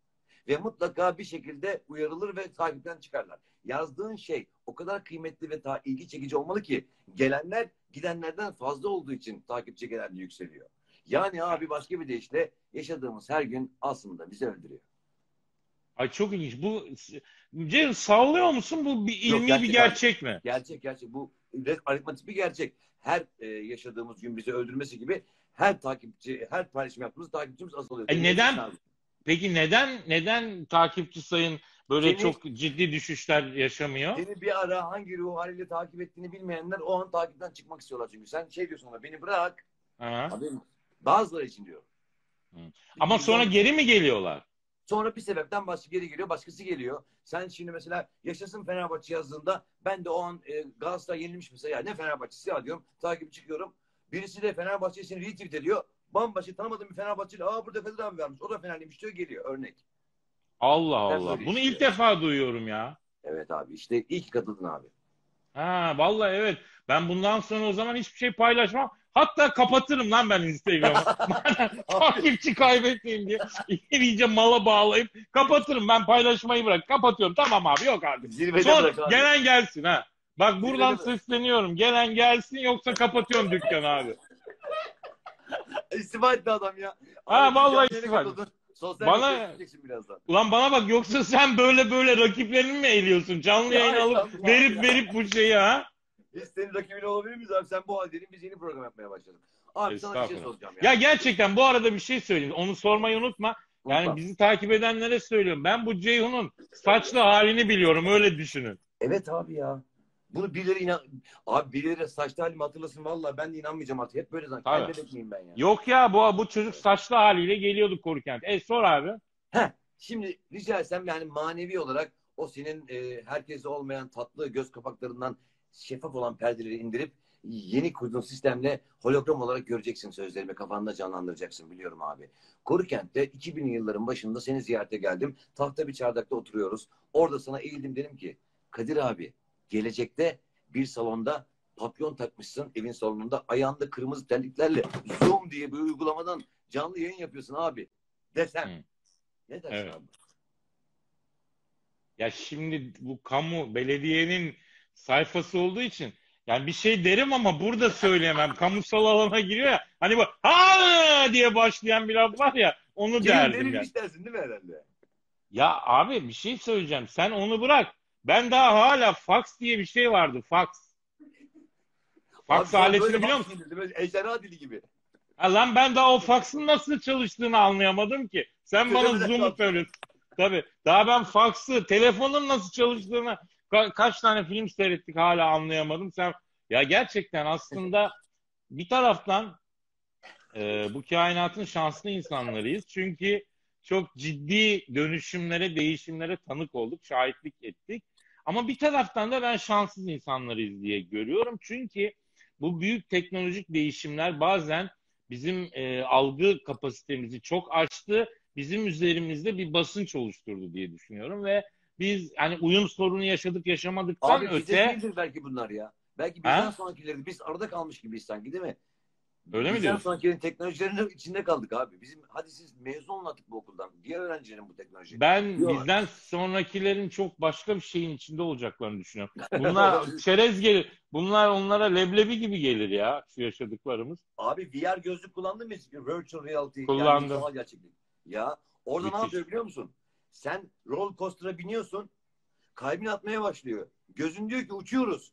Ve mutlaka bir şekilde uyarılır ve takipten çıkarlar. Yazdığın şey o kadar kıymetli ve ta- ilgi çekici olmalı ki gelenler gidenlerden fazla olduğu için takipçi gelen de yükseliyor. Yani abi başka bir deyişle yaşadığımız her gün aslında bizi öldürüyor. Ay çok ilginç. Bu Cem sallıyor musun? Bu bir Yok, ilmi gerçek bir abi. gerçek mi? Gerçek gerçek bu aritmatik bir gerçek. Her e, yaşadığımız gün bizi öldürmesi gibi her takipçi, her paylaşım yaptığımız takipçimiz azalıyor. E, Senin neden? Peki neden neden takipçi sayın böyle Seni- çok ciddi düşüşler yaşamıyor? Seni bir ara hangi ruh haliyle takip ettiğini bilmeyenler o an takipten çıkmak istiyorlar çünkü. Sen şey diyorsun ona beni bırak. Ha. Abi, bazıları için diyor. Hı. Ama sonra geri mi geliyorlar? Sonra bir sebepten başka geri geliyor, başkası geliyor. Sen şimdi mesela yaşasın Fenerbahçe yazdığında ben de o an e, Galatasaray yenilmiş mesela ya ne Fenerbahçesi ya diyorum. Takip çıkıyorum. Birisi de Fenerbahçe'sini retweet ediyor. Bambaşka tanımadığım bir Fenerbahçeli aa burada Kadir abi varmış. O da Fenerliymiş diyor geliyor örnek. Allah Allah. Bunu işte. ilk defa duyuyorum ya. Evet abi işte ki katıldın abi. Ha vallahi evet. Ben bundan sonra o zaman hiçbir şey paylaşmam. Hatta kapatırım lan ben Instagram'ı. Takipçi kaybetmeyeyim diye. İyice mala bağlayıp kapatırım. Ben paylaşmayı bırak. Kapatıyorum. Tamam abi yok artık. Zirvede bırak abi. gelen gelsin ha. Bak buradan Zirvede bırak. sesleniyorum. Gelen gelsin yoksa kapatıyorum dükkanı abi. İstifa etti adam ya. Ha, Abi, vallahi istifa etti. Sosyal Bana- birazdan. Ulan bana bak yoksa sen böyle böyle rakiplerini mi eğiliyorsun? Canlı Ya yayın alıp verip verip bu şeyi ha? Biz senin rakibin olabilir miyiz abi? Sen bu haldeydin biz yeni program yapmaya başladık. Abi sana bir şey soracağım ya. Ya gerçekten bu arada bir şey söyleyeyim. Onu sormayı unutma. Yani Unutma. bizi takip edenlere söylüyorum. Ben bu Ceyhun'un saçlı halini biliyorum. Öyle düşünün. Evet abi ya. Bunu birileri inan... Abi birileri saçlı halimi hatırlasın vallahi ben de inanmayacağım artık. Hep böyle zaten. Tabii. Kaybedecek miyim ben ya? Yok ya bu bu çocuk saçlı haliyle geliyordu Korukent. E sor abi. Heh, şimdi rica etsem yani manevi olarak o senin e, herkese olmayan tatlı göz kapaklarından şeffaf olan perdeleri indirip yeni kurduğun sistemle hologram olarak göreceksin sözlerimi kafanda canlandıracaksın biliyorum abi. Korukent'te 2000'li yılların başında seni ziyarete geldim. Tahta bir çardakta oturuyoruz. Orada sana eğildim dedim ki Kadir abi gelecekte bir salonda papyon takmışsın evin salonunda ayağında kırmızı terliklerle zoom diye bir uygulamadan canlı yayın yapıyorsun abi desem. Hı. Ne dersin Evet. abi? Ya şimdi bu kamu belediyenin sayfası olduğu için yani bir şey derim ama burada söyleyemem. Kamusal alana giriyor ya. Hani bu ha diye başlayan bir laf var ya onu Ceyhun derdim yani. dersin değil mi herhalde? Ya abi bir şey söyleyeceğim. Sen onu bırak. Ben daha hala fax diye bir şey vardı. Fax. Fax Abi aletini biliyor musun? ejderha dili gibi. Ha lan ben daha o faxın nasıl çalıştığını anlayamadım ki. Sen bana Zoom'u söylüyorsun. Tabii. Daha ben faxı, telefonun nasıl çalıştığını ka- kaç tane film seyrettik hala anlayamadım. Sen ya gerçekten aslında bir taraftan e, bu kainatın şanslı insanlarıyız. Çünkü çok ciddi dönüşümlere, değişimlere tanık olduk, şahitlik ettik. Ama bir taraftan da ben şanssız insanlarıyız diye görüyorum. Çünkü bu büyük teknolojik değişimler bazen bizim e, algı kapasitemizi çok aştı. Bizim üzerimizde bir basınç oluşturdu diye düşünüyorum ve biz hani uyum sorunu yaşadık yaşamadıktan Abi bize öte değildir belki bunlar ya. Belki Ha? bizden sonrakileri biz arada kalmış gibiyiz sanki değil mi? Öyle mi bizden diyorsun? sonrakilerin teknolojilerinin içinde kaldık abi. Bizim hadi siz mezun olun artık bu okuldan. Diğer öğrencilerin bu teknoloji. Ben Yok. bizden sonrakilerin çok başka bir şeyin içinde olacaklarını düşünüyorum. Bunlar çerez gelir. Bunlar onlara leblebi gibi gelir ya şu yaşadıklarımız. Abi VR gözlük kullandın mı? Virtual reality. Kullandım. Yani gerçeklik. Ya orada ne Müthiş. yapıyor biliyor musun? Sen roller coaster'a biniyorsun. Kalbin atmaya başlıyor. Gözün diyor ki uçuyoruz.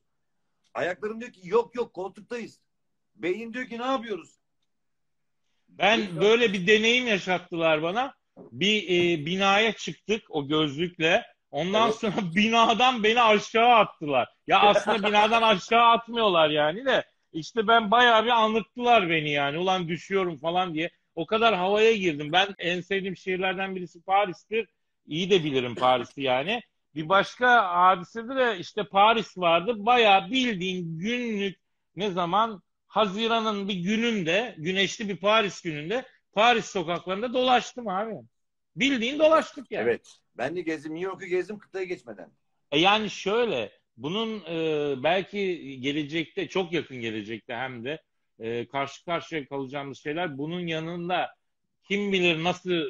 Ayakların diyor ki yok yok koltuktayız. Beyin diyor ki ne yapıyoruz? Ben böyle bir deneyim yaşattılar bana. Bir e, binaya çıktık o gözlükle. Ondan Evet. sonra binadan beni aşağı attılar. Ya aslında binadan aşağı atmıyorlar yani de. İşte ben bayağı bir anlattılar beni yani. Ulan düşüyorum falan diye. O kadar havaya girdim. Ben en sevdiğim şehirlerden birisi Paris'tir. İyi de bilirim Paris'i yani. Bir başka hadisede de işte Paris vardı. Bayağı bildiğin günlük ne zaman Haziran'ın bir gününde, güneşli bir Paris gününde Paris sokaklarında dolaştım abi. Bildiğin dolaştık yani. Evet. Ben de gezdim. New York'u gezdim kıtaya geçmeden. E yani şöyle, bunun e, belki gelecekte, çok yakın gelecekte hem de e, karşı karşıya kalacağımız şeyler bunun yanında kim bilir nasıl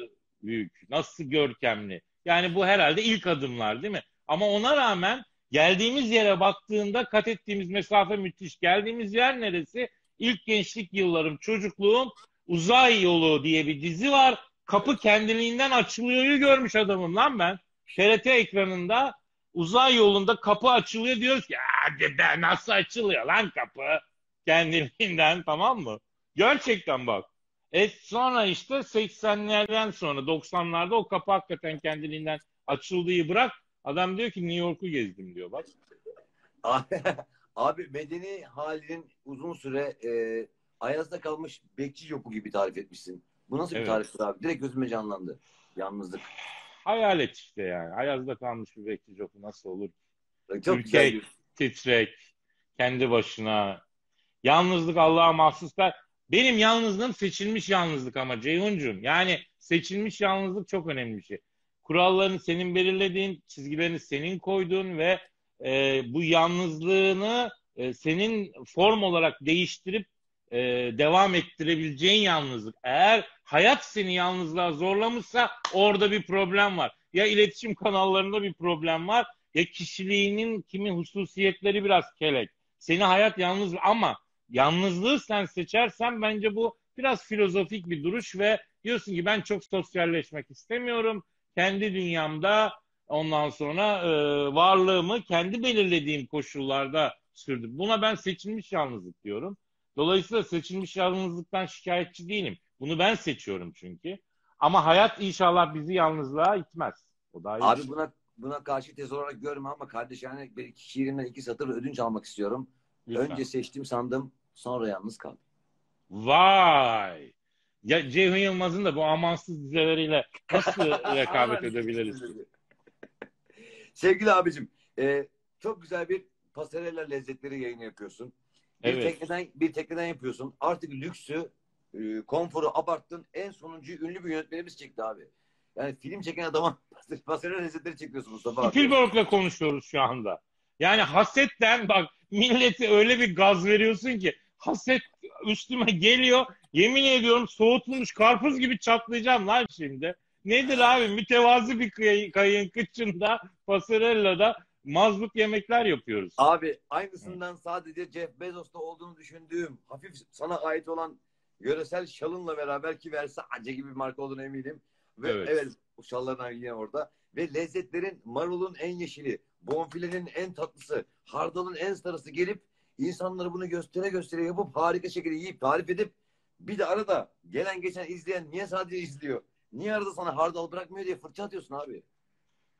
büyük, nasıl görkemli. Yani bu herhalde ilk adımlar değil mi? Ama ona rağmen geldiğimiz yere baktığında kat ettiğimiz mesafe müthiş. Geldiğimiz yer neresi? İlk gençlik yıllarım, çocukluğum Uzay Yolu diye bir dizi var. Kapı kendiliğinden açılıyor'yu görmüş adamım lan ben. TRT ekranında uzay yolunda kapı açılıyor diyoruz ki hadi be nasıl açılıyor lan kapı kendiliğinden tamam mı? Gerçekten bak. E sonra işte 80'lerden sonra 90'larda o kapı hakikaten kendiliğinden açıldığı bırak. Adam diyor ki New York'u gezdim diyor bak. Abi, abi medeni halinin uzun süre e, Ayaz'da kalmış bekçi yoku gibi tarif etmişsin. Bu nasıl Evet. bir tariftir abi? Direkt gözüme canlandı. Yalnızlık. Hayal et işte yani. Ayaz'da kalmış bir bekçi joku nasıl olur? Çok Ülke- titrek, kendi başına. Yalnızlık Allah'a mahsuslar. Benim yalnızlığım seçilmiş yalnızlık ama Ceyhuncuğum. Yani seçilmiş yalnızlık çok önemli bir şey. Kurallarını senin belirlediğin, çizgilerini senin koyduğun ve e, bu yalnızlığını e, senin form olarak değiştirip e, devam ettirebileceğin yalnızlık. Eğer hayat seni yalnızlığa zorlamışsa orada bir problem var. Ya iletişim kanallarında bir problem var ya kişiliğinin kimi hususiyetleri biraz kelek. Seni hayat yalnız ama yalnızlığı sen seçersen bence bu biraz filozofik bir duruş ve diyorsun ki ben çok sosyalleşmek istemiyorum. Kendi dünyamda ondan sonra e, varlığımı kendi belirlediğim koşullarda sürdüm. Buna ben seçilmiş yalnızlık diyorum. Dolayısıyla seçilmiş yalnızlıktan şikayetçi değilim. Bunu ben seçiyorum çünkü. Ama hayat inşallah bizi yalnızlığa itmez. O da ayrı Abi buna buna karşı tez olarak görme ama kardeş yani bir iki şiirinden iki satır ödünç almak istiyorum. Lütfen. Önce seçtim sandım sonra yalnız kaldım. Vay! Ya Ceyhun Yılmaz'ın da bu amansız dizeleriyle nasıl rekabet edebiliriz? Sevgili abicim e, çok güzel bir pasarella lezzetleri yayını yapıyorsun. Bir Evet. tekneden bir tekneden yapıyorsun. Artık lüksü, e, konforu abarttın. En sonuncu ünlü bir yönetmenimiz çekti abi. Yani film çeken adama pasarella lezzetleri çekiyorsun Mustafa abi. Spielberg'le konuşuyoruz şu anda. Yani hasetten bak milleti öyle bir gaz veriyorsun ki haset üstüme geliyor. Yemin ediyorum soğutulmuş karpuz gibi çatlayacağım lan şimdi. Nedir abi mütevazi bir kay- kayın kıçında pasarellada mazluk yemekler yapıyoruz. Abi aynısından sadece Jeff Bezos'ta olduğunu düşündüğüm hafif sana ait olan yöresel şalınla beraber ki Versace gibi bir marka olduğunu eminim. Ve Evet. evet, şallardan yine orada. Ve lezzetlerin marulun en yeşili, bonfilenin en tatlısı, hardalın en sarısı gelip insanları bunu göstere göstere yapıp harika şekilde yiyip tarif edip bir de arada gelen geçen izleyen niye sadece izliyor? Niye arada sana hardal bırakmıyor diye fırça atıyorsun abi.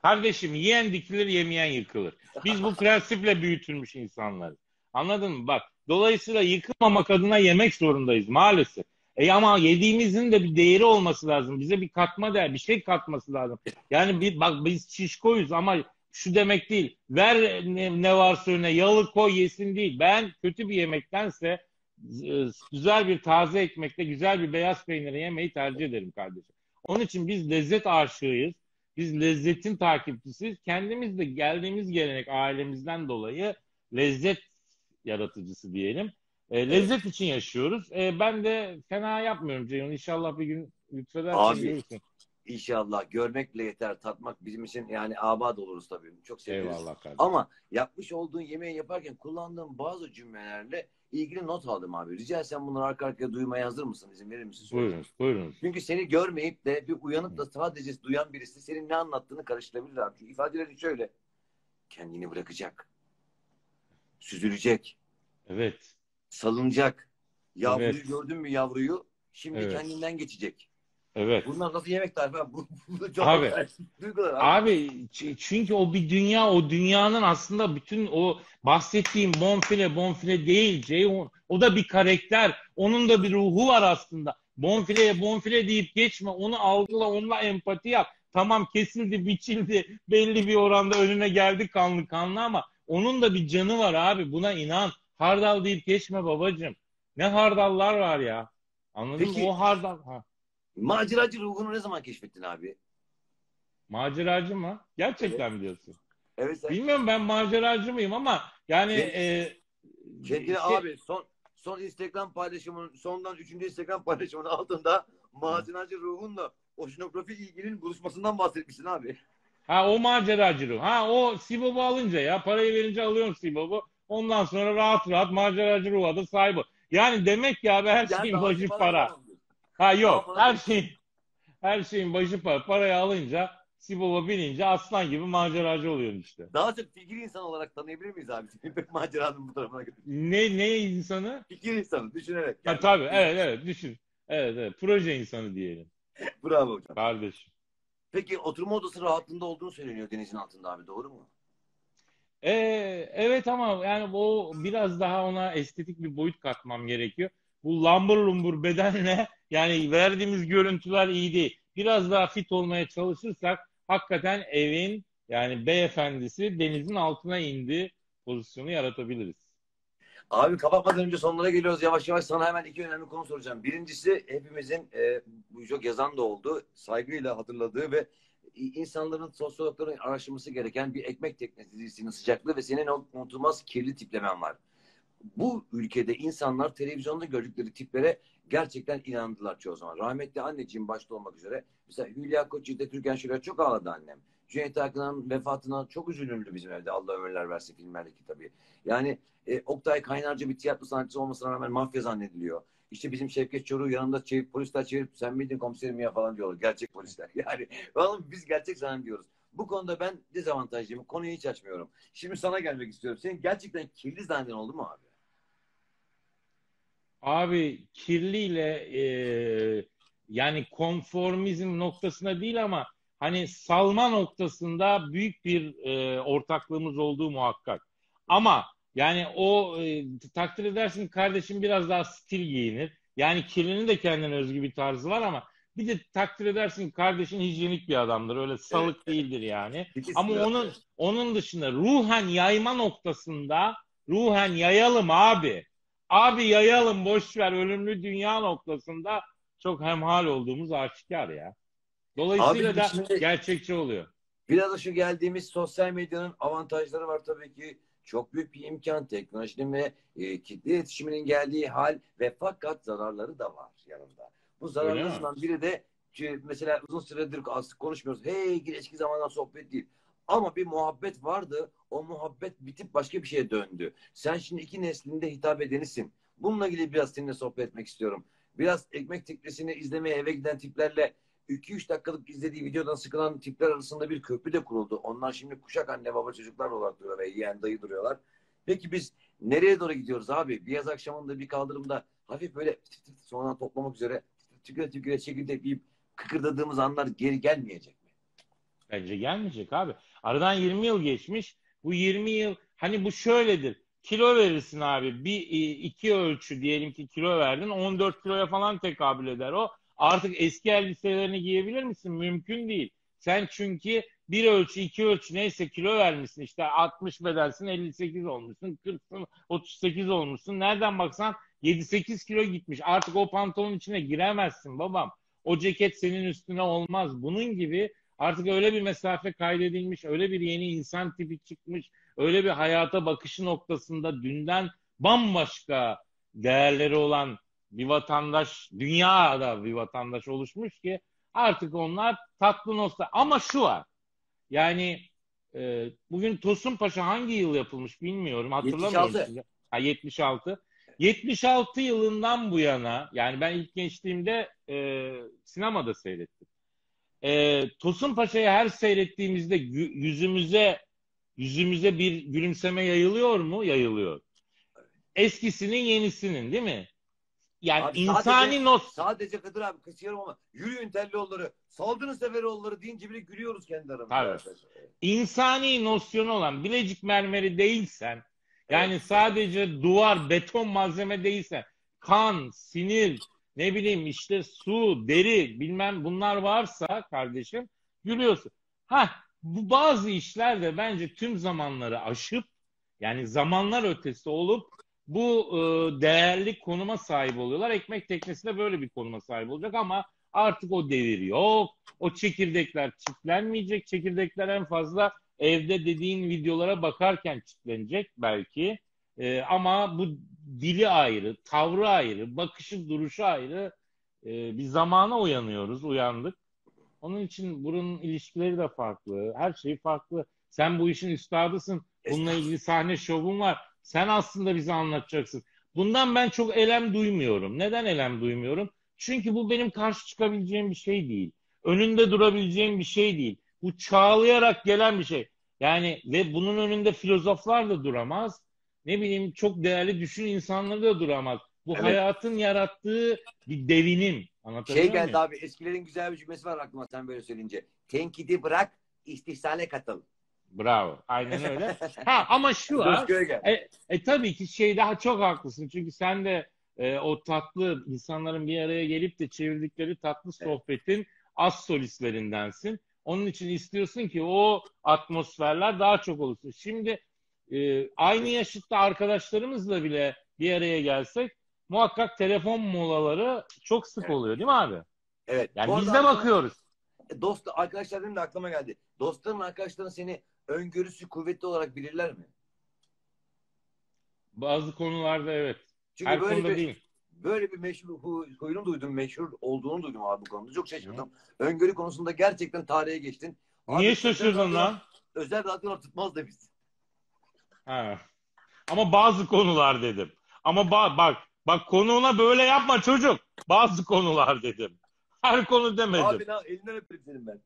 Kardeşim yiyen dikilir yemeyen yıkılır. Biz bu prensiple büyütülmüş insanlarız. Anladın mı? Bak dolayısıyla yıkılmamak adına yemek zorundayız maalesef. E ama yediğimizin de bir değeri olması lazım. Bize bir katma değer, bir şey katması lazım. Yani bir, bak biz şişkoyuz ama şu demek değil. Ver ne, ne varsa önüne yalı koy yesin değil. Ben kötü bir yemektense e, güzel bir taze ekmekle güzel bir beyaz peyniri yemeyi tercih ederim kardeşim. Onun için biz lezzet aşığıyız. Biz lezzetin takipçisiyiz. Kendimiz de geldiğimiz gelenek ailemizden dolayı lezzet yaratıcısı diyelim. E, lezzet için yaşıyoruz. E, ben de fena yapmıyorum Ceyhun. İnşallah bir gün lütfedersen Abi, görürsün. İnşallah görmek bile yeter tatmak bizim için yani abad oluruz tabii. Çok severiz. Eyvallah kardeşim. Ama yapmış olduğun yemeği yaparken kullandığım bazı cümlelerle ilgili not aldım abi. Rica etsem bunları arka arkaya duymaya hazır mısın? İzin verir misin? Buyurun, buyurun. Çünkü seni görmeyip de bir uyanıp da sadece duyan birisi senin ne anlattığını karıştırabilir abi. Çünkü ifadeleri şöyle. Kendini bırakacak. Süzülecek. Evet. Salınacak. Yavruyu Evet. gördün mü yavruyu? Şimdi Evet. kendinden geçecek. Evet. Bunlar nasıl yemek tarifi? abi? Bu, çok Abi. duygular abi. Abi çünkü o bir dünya, o dünyanın aslında bütün o bahsettiğim bonfile bonfile değil Ceyhun. O da bir karakter. Onun da bir ruhu var aslında. Bonfileye bonfile deyip geçme. Onu algıla, onunla empati yap. tamam kesildi, biçildi, belli bir oranda önüne geldi kanlı kanlı ama onun da bir canı var abi. Buna inan. Hardal deyip geçme babacığım. Ne hardallar var ya. Anladın Peki- mı? O hardal. Ha. Maceracı ruhunu ne zaman keşfettin abi? Maceracı mı? Gerçekten mi diyorsun? Evet sen Bilmiyorum ben maceracı mıyım ama yani e, kendini şey- abi son son Instagram paylaşımının sondan üçüncü Instagram paylaşımının altında maceracı ruhunla oşinografi ilginin buluşmasından bahsetmişsin abi. Ha o maceracı ruh. Ha o Sibop'u alınca ya parayı verince alıyorum Sibop'u. Ondan sonra rahat rahat maceracı ruha da sahibi. Yani demek ki abi her Yani şeyin başı para. yapamıyorsun. Ha yok her şeyin her şeyin başı para. Parayı alınca Sibop'a binince aslan gibi maceracı oluyorsun işte. Daha çok fikir insanı olarak tanıyabilir miyiz abi? Maceranın bu tarafına götür. Ne ne insanı? Fikir insanı düşünerek. Ha, tabii evet evet düşün. Evet evet proje insanı diyelim Bravo hocam. kardeşim. Peki oturma odası rahatlığında olduğunu söyleniyor denizin altında abi doğru mu? Ee, evet ama yani o biraz daha ona estetik bir boyut katmam gerekiyor. Bu lambur lumbur bedenle yani verdiğimiz görüntüler iyi değil. Biraz daha fit olmaya çalışırsak hakikaten evin yani beyefendisi denizin altına indi pozisyonu yaratabiliriz. Abi kapatmadan önce sonlara geliyoruz yavaş yavaş. Sana hemen iki önemli konu soracağım. Birincisi hepimizin e, bu çok yazan da oldu. Saygıyla hatırladığı ve insanların sosyologların araştırması gereken bir ekmek teknesi dizisinin sıcaklığı ve senin o unutulmaz kirli tiplemen var. Bu ülkede insanlar televizyonda gördükleri tiplere gerçekten inandılar çoğu zaman. Rahmetli anneciğim başta olmak üzere. Mesela Hülya Koçyiğit'te Türkan Şoray çok ağladı annem. Cüneyt Arkın'ın vefatına çok üzülündü bizim evde. Allah ömürler versin filmlerdeki tabii. Yani e, Oktay Kaynarca bir tiyatro sanatçısı olmasına rağmen mafya zannediliyor. İşte bizim Şevket Çoruh yanında çevir, polisler çevirip sen miydin komiserim ya falan diyorlar. Gerçek polisler. Yani vallahi biz gerçek zannediyoruz. Bu konuda ben dezavantajlıyım. Konuyu hiç açmıyorum. Şimdi sana gelmek istiyorum. Senin gerçekten kirli zanneden oldu mu abi? Abi kirliyle e, yani konformizm noktasında değil ama hani salma noktasında büyük bir e, ortaklığımız olduğu muhakkak. Ama yani o e, takdir edersin kardeşim biraz daha stil giyinir. Yani kirlinin de kendine özgü bir tarzı var ama bir de takdir edersin kardeşin hijyenik bir adamdır. Öyle salık değildir yani. İkisi Ama de- onun onun dışında ruhen yayma noktasında ruhen yayalım abi. Abi yayalım boş ver ölümlü dünya noktasında çok hemhal olduğumuz aşikar ya. Dolayısıyla Abi da şimdi- gerçekçi oluyor. Biraz da şu geldiğimiz sosyal medyanın avantajları var tabii ki. Çok büyük bir imkan teknolojinin ve e, kitle iletişiminin geldiği hal ve fakat zararları da var yanında. Bu zararlarından biri de mesela uzun süredir az konuşmuyoruz. Hey eski zamandan sohbet değil. Ama bir muhabbet vardı. O muhabbet bitip başka bir şeye döndü. Sen şimdi iki neslinde hitap edenisin. Bununla ilgili biraz seninle sohbet etmek istiyorum. Biraz ekmek teknesini izlemeye eve giden tiplerle 2-3 dakikalık izlediği videodan sıkılan tipler arasında bir köprü de kuruldu. Onlar şimdi kuşak anne baba çocuklar olarak duruyor ve yeğen dayı duruyorlar. Peki biz nereye doğru gidiyoruz abi? Bir yaz akşamında bir kaldırımda hafif böyle tık tık sonra toplamak üzere tüküre tüküre çekirdek yiyip kıkırdadığımız anlar geri gelmeyecek mi? Bence gelmeyecek abi. Aradan 20 yıl geçmiş. Bu 20 yıl hani bu şöyledir. Kilo verirsin abi. Bir e, iki ölçü diyelim ki kilo verdin. 14 kiloya falan tekabül eder o. Artık eski elbiselerini giyebilir misin? Mümkün değil. Sen çünkü bir ölçü, iki ölçü neyse kilo vermişsin. İşte 60 bedensin, 58 olmuşsun, 40'sın, 38 olmuşsun. Nereden baksan 7-8 kilo gitmiş. Artık o pantolonun içine giremezsin babam. O ceket senin üstüne olmaz. Bunun gibi artık öyle bir mesafe kaydedilmiş, öyle bir yeni insan tipi çıkmış, öyle bir hayata bakışı noktasında dünden bambaşka değerleri olan bir vatandaş, dünyada bir vatandaş oluşmuş ki artık onlar tatlı nostalji. Ama şu var, yani e, bugün Tosun Paşa hangi yıl yapılmış bilmiyorum, hatırlamıyorum 76. size. Ha 76. 76 yılından bu yana, yani ben ilk gençliğimde e, sinemada seyrettim. E, Tosun Paşa'yı her seyrettiğimizde yüzümüze yüzümüze bir gülümseme yayılıyor mu? Yayılıyor. Eskisinin yenisinin değil mi? Yani Abi insani sadece- not Sadece Kadir abi kısıyorum ama yürüyün telli yolları, saldırın Seferoğulları deyince bile gülüyoruz kendi aramızda. Tabii. arkadaşlar. insani nosyonu olan Bilecik mermeri değilsen yani sadece duvar, beton malzeme değilsen kan, sinir, ne bileyim işte su, deri bilmem bunlar varsa kardeşim Gülüyorsun. Ha bu bazı işler de bence tüm zamanları aşıp yani zamanlar ötesi olup bu e, değerli konuma sahip oluyorlar. Ekmek teknesi de böyle bir konuma sahip olacak ama artık o devir yok. O çekirdekler çitlenmeyecek. Çekirdekler en fazla evde dediğin videolara bakarken çitlenecek belki. E, ama bu dili ayrı, tavrı ayrı, bakışı, duruşu ayrı. E, bir zamana uyanıyoruz, uyandık. Onun için bunun ilişkileri de farklı. Her şey farklı. Sen bu işin üstadısın. Bununla ilgili sahne şovun var. Sen aslında bize anlatacaksın. Bundan ben çok elem duymuyorum. Neden elem duymuyorum? Çünkü bu benim karşı çıkabileceğim bir şey değil. Önünde durabileceğim bir şey değil. Bu çağlayarak gelen bir şey. Yani ve bunun önünde filozoflar da duramaz. Ne bileyim çok değerli düşün insanları da duramaz. Bu Evet. hayatın yarattığı bir devinim. Anlatabiliyor Şey geldi muyum? abi eskilerin güzel bir cümlesi var aklıma sen böyle söyleyince. Tenkidi bırak, istihsale katıl. Bravo. Aynen öyle. Ha ama şu var. E, e tabii ki şey daha çok haklısın. Çünkü sen de e, o tatlı insanların bir araya gelip de çevirdikleri tatlı sohbetin az solistlerindensin. Onun için istiyorsun ki o atmosferler daha çok olsun. Şimdi e, aynı yaşıtta arkadaşlarımızla bile bir araya gelsek muhakkak telefon molaları çok sık Evet. oluyor değil mi abi? Evet. Yani biz de bakıyoruz. Dost, arkadaşlar benim de aklıma geldi. Dostların arkadaşların seni öngörüsü kuvvetli olarak bilirler mi? Bazı konularda evet. Çünkü Her böyle konuda bir değil. böyle bir meşhur hu- huyunu duydum, meşhur olduğunu duydum abi bu konuda. Çok şaşırdım. Öngörü konusunda gerçekten tarihe geçtin. Abi, Niye şaşırdın lan? Özel radyolar tutmaz demişsin. Ha. Ama bazı konular dedim. Ama ba- bak bak konuğuna böyle yapma çocuk. Bazı konular dedim. Her konu demedim. Abi ne elinden öperim senin ben.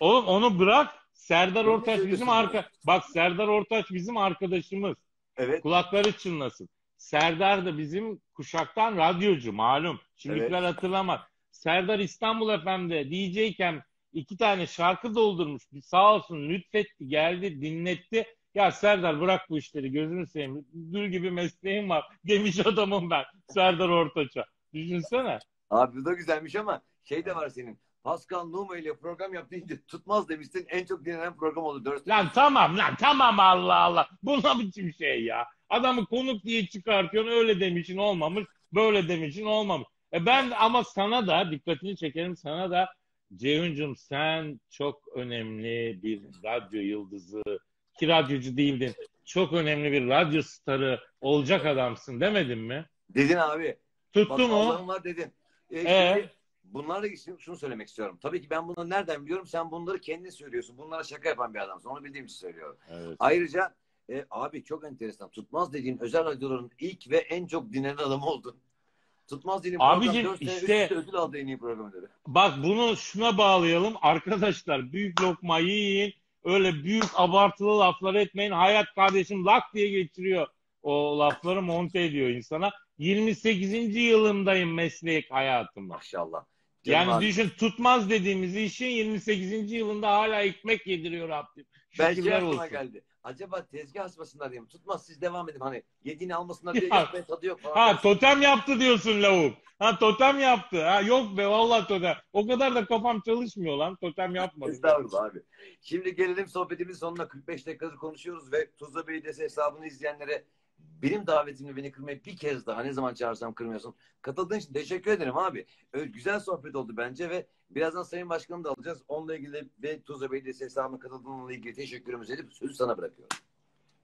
Oğlum onu bırak. Serdar Ne Ortaç bizim arka bak Serdar Ortaç bizim arkadaşımız. Evet. Kulakları çınlasın. Serdar da bizim kuşaktan radyocu malum. Şimdikiler hatırlamaz. Serdar İstanbul FM'de DJ'ken iki tane şarkı doldurmuş. Bir sağ olsun lütfetti, geldi, dinletti. Ya Serdar bırak bu işleri gözünü seveyim. Gül gibi mesleğim var. Demiş adamım ben Serdar Ortaç'a. Düşünsene. Abi bu da güzelmiş ama şey de var senin. Pascal Numa ile program yap deyince tutmaz demiştin. En çok dinlenen program oldu. Dört Lan tamam lan tamam Allah Allah. Bu ne biçim şey ya? Adamı konuk diye çıkartıyorsun öyle demişin olmamış. Böyle demişin olmamış. E ben ama sana da dikkatini çekerim sana da Ceyhun'cum sen çok önemli bir radyo yıldızı ki radyocu değildin. Çok önemli bir radyo starı olacak adamsın demedim mi? Dedin abi. Tuttu Bak mu? Allah'ım var dedin. Ee, Ee? şimdi bunlarla ilgili şunu söylemek istiyorum. Tabii ki ben bunları nereden biliyorum? Sen bunları kendin söylüyorsun. Bunlara şaka yapan bir adamsın. Onu bildiğim için söylüyorum. Evet. Ayrıca e, abi çok enteresan. Tutmaz dediğin özel radyoların ilk ve en çok dinlenen adamı oldun. Tutmaz dediğin Abicim, program 4 sene işte- ödül aldı en iyi program ödülü. Bak bunu şuna bağlayalım. Arkadaşlar büyük lokma yiyin. Öyle büyük abartılı laflar etmeyin. Hayat kardeşim lak diye geçiriyor. O lafları monte ediyor insana. 28. yılımdayım meslek hayatımda. Maşallah. Canım Yani abi. düşün tutmaz dediğimiz işin 28. yılında hala ekmek yediriyor Rabbim. Şükürler aklıma olsun. geldi. Acaba tezgah asmasınlar diye mi? Tutmaz siz devam edin. Hani yediğini almasınlar diye Ya. yapmaya tadı yok falan. Ha totem yaptı diyorsun lavuk. Ha totem yaptı. Ha yok be vallahi totem. O kadar da kafam çalışmıyor lan. Totem yapmadı. Estağfurullah abi. Şimdi gelelim sohbetimizin sonuna. 45 dakikadır konuşuyoruz ve Tuzla Belediyesi hesabını izleyenlere benim davetimle beni kırmayı bir kez daha ne zaman çağırsam kırmıyorsun. Katıldığın için teşekkür ederim abi. Öyle güzel sohbet oldu bence ve birazdan Sayın Başkan'ı da alacağız. Onunla ilgili ve Tuzla Belediyesi hesabına katıldığınla ilgili teşekkürümüzü edip sözü sana bırakıyorum.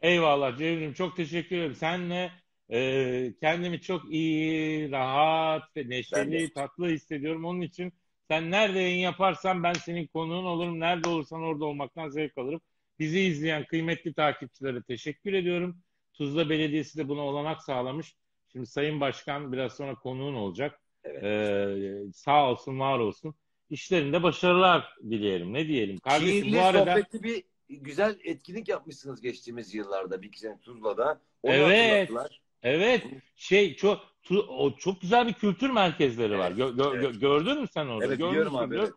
Eyvallah Cevrim çok teşekkür ederim. Senle e, kendimi çok iyi, rahat ve neşeli, tatlı hissediyorum. Onun için sen nerede yayın yaparsan ben senin konuğun olurum. Nerede olursan orada olmaktan zevk alırım. Bizi izleyen kıymetli takipçilere teşekkür ediyorum. Tuzla Belediyesi de buna olanak sağlamış. Şimdi Sayın Başkan biraz sonra konuğun olacak. Evet. E, sağ olsun, var olsun. İşlerinde başarılar dileyelim. Ne diyelim? Kardeşim Şiirli bu arada... sohbetli bir güzel etkinlik yapmışsınız geçtiğimiz yıllarda bir sene Tuzla'da. Onu Evet. Evet, şey çok tu- o çok güzel bir kültür merkezleri var. Gö- gö- evet. gö- gördün mü sen orada? Evet biliyorum abi. Evet.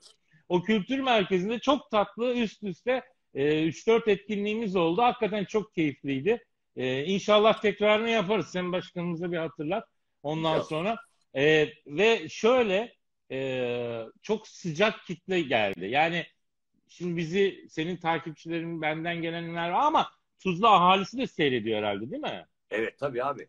O kültür merkezinde çok tatlı üst üste e, 3-4 etkinliğimiz oldu. Hakikaten çok keyifliydi. E, inşallah tekrarını yaparız. Sen başkanımıza bir hatırlat. Ondan İnşallah. sonra e, ve şöyle e, çok sıcak kitle geldi. Yani şimdi bizi senin takipçilerin benden gelenler var ama Tuzla ahalisi de seyrediyor herhalde değil mi? Evet tabii abi.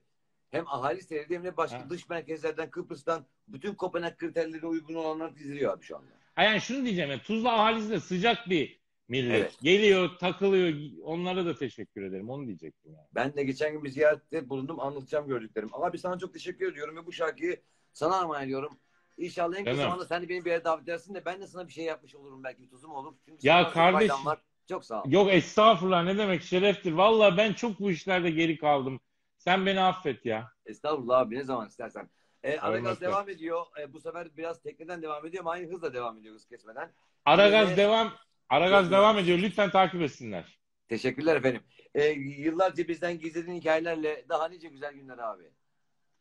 Hem ahali seyrediyor hem de başka Ha. dış merkezlerden Kıbrıs'tan bütün Kopenhag kriterlerine uygun olanlar izliyor abi şu anda. Ha yani şunu diyeceğim ya Tuzla ahalisi de sıcak bir millet. Evet. Geliyor, takılıyor. Onlara da teşekkür ederim. Onu diyecektim yani. Ben de geçen gün bir ziyarette bulundum anlatacağım gördüklerim. Abi sana çok teşekkür ediyorum ve bu şarkıyı sana armağan ediyorum. İnşallah en kısa zamanda sen de beni bir yere davet edersin de ben de sana bir şey yapmış olurum belki bir tuzum olur. Çünkü Ya sana çok. Çok sağ ol. Yok estağfurullah ne demek şereftir. Vallahi ben çok bu işlerde geri kaldım. Sen beni affet ya. Estağfurullah abi ne zaman istersen. E, Aragaz devam ediyor. E, bu sefer biraz tekneden devam ediyor ama aynı hızla devam ediyor hız kesmeden. Aragaz Evet. devam Aragaz devam ediyor. Lütfen takip etsinler. Teşekkürler efendim. E, yıllarca bizden gizlediğin hikayelerle daha nice güzel günler abi.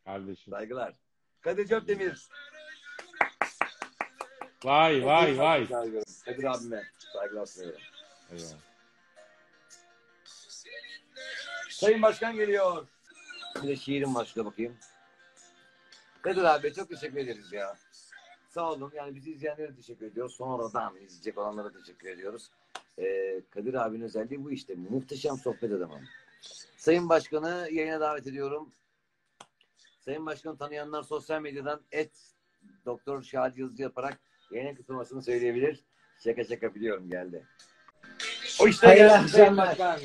Kardeşim. Saygılar. Kadir Çöpdemir. Vay vay vay. Kadir abime saygılar sunuyorum. Eyvallah. Sayın Başkan geliyor. Bir de şiirim var şurada bakayım. Kadir abi çok teşekkür ederiz ya. Sağ olun. Yani bizi izleyenlere teşekkür ediyoruz. Sonradan izleyecek olanlara teşekkür ediyoruz. Ee, Kadir abinin özelliği bu işte. Muhteşem sohbet adamı. Sayın Başkan'ı yayına davet ediyorum. Sayın Başkan'ı tanıyanlar sosyal medyadan et Doktor Şahit Yazıcı yaparak yayına katılmasını söyleyebilir. Şaka şaka biliyorum geldi. O işte Hayırlı geldi Sayın akşamlar. Başkan.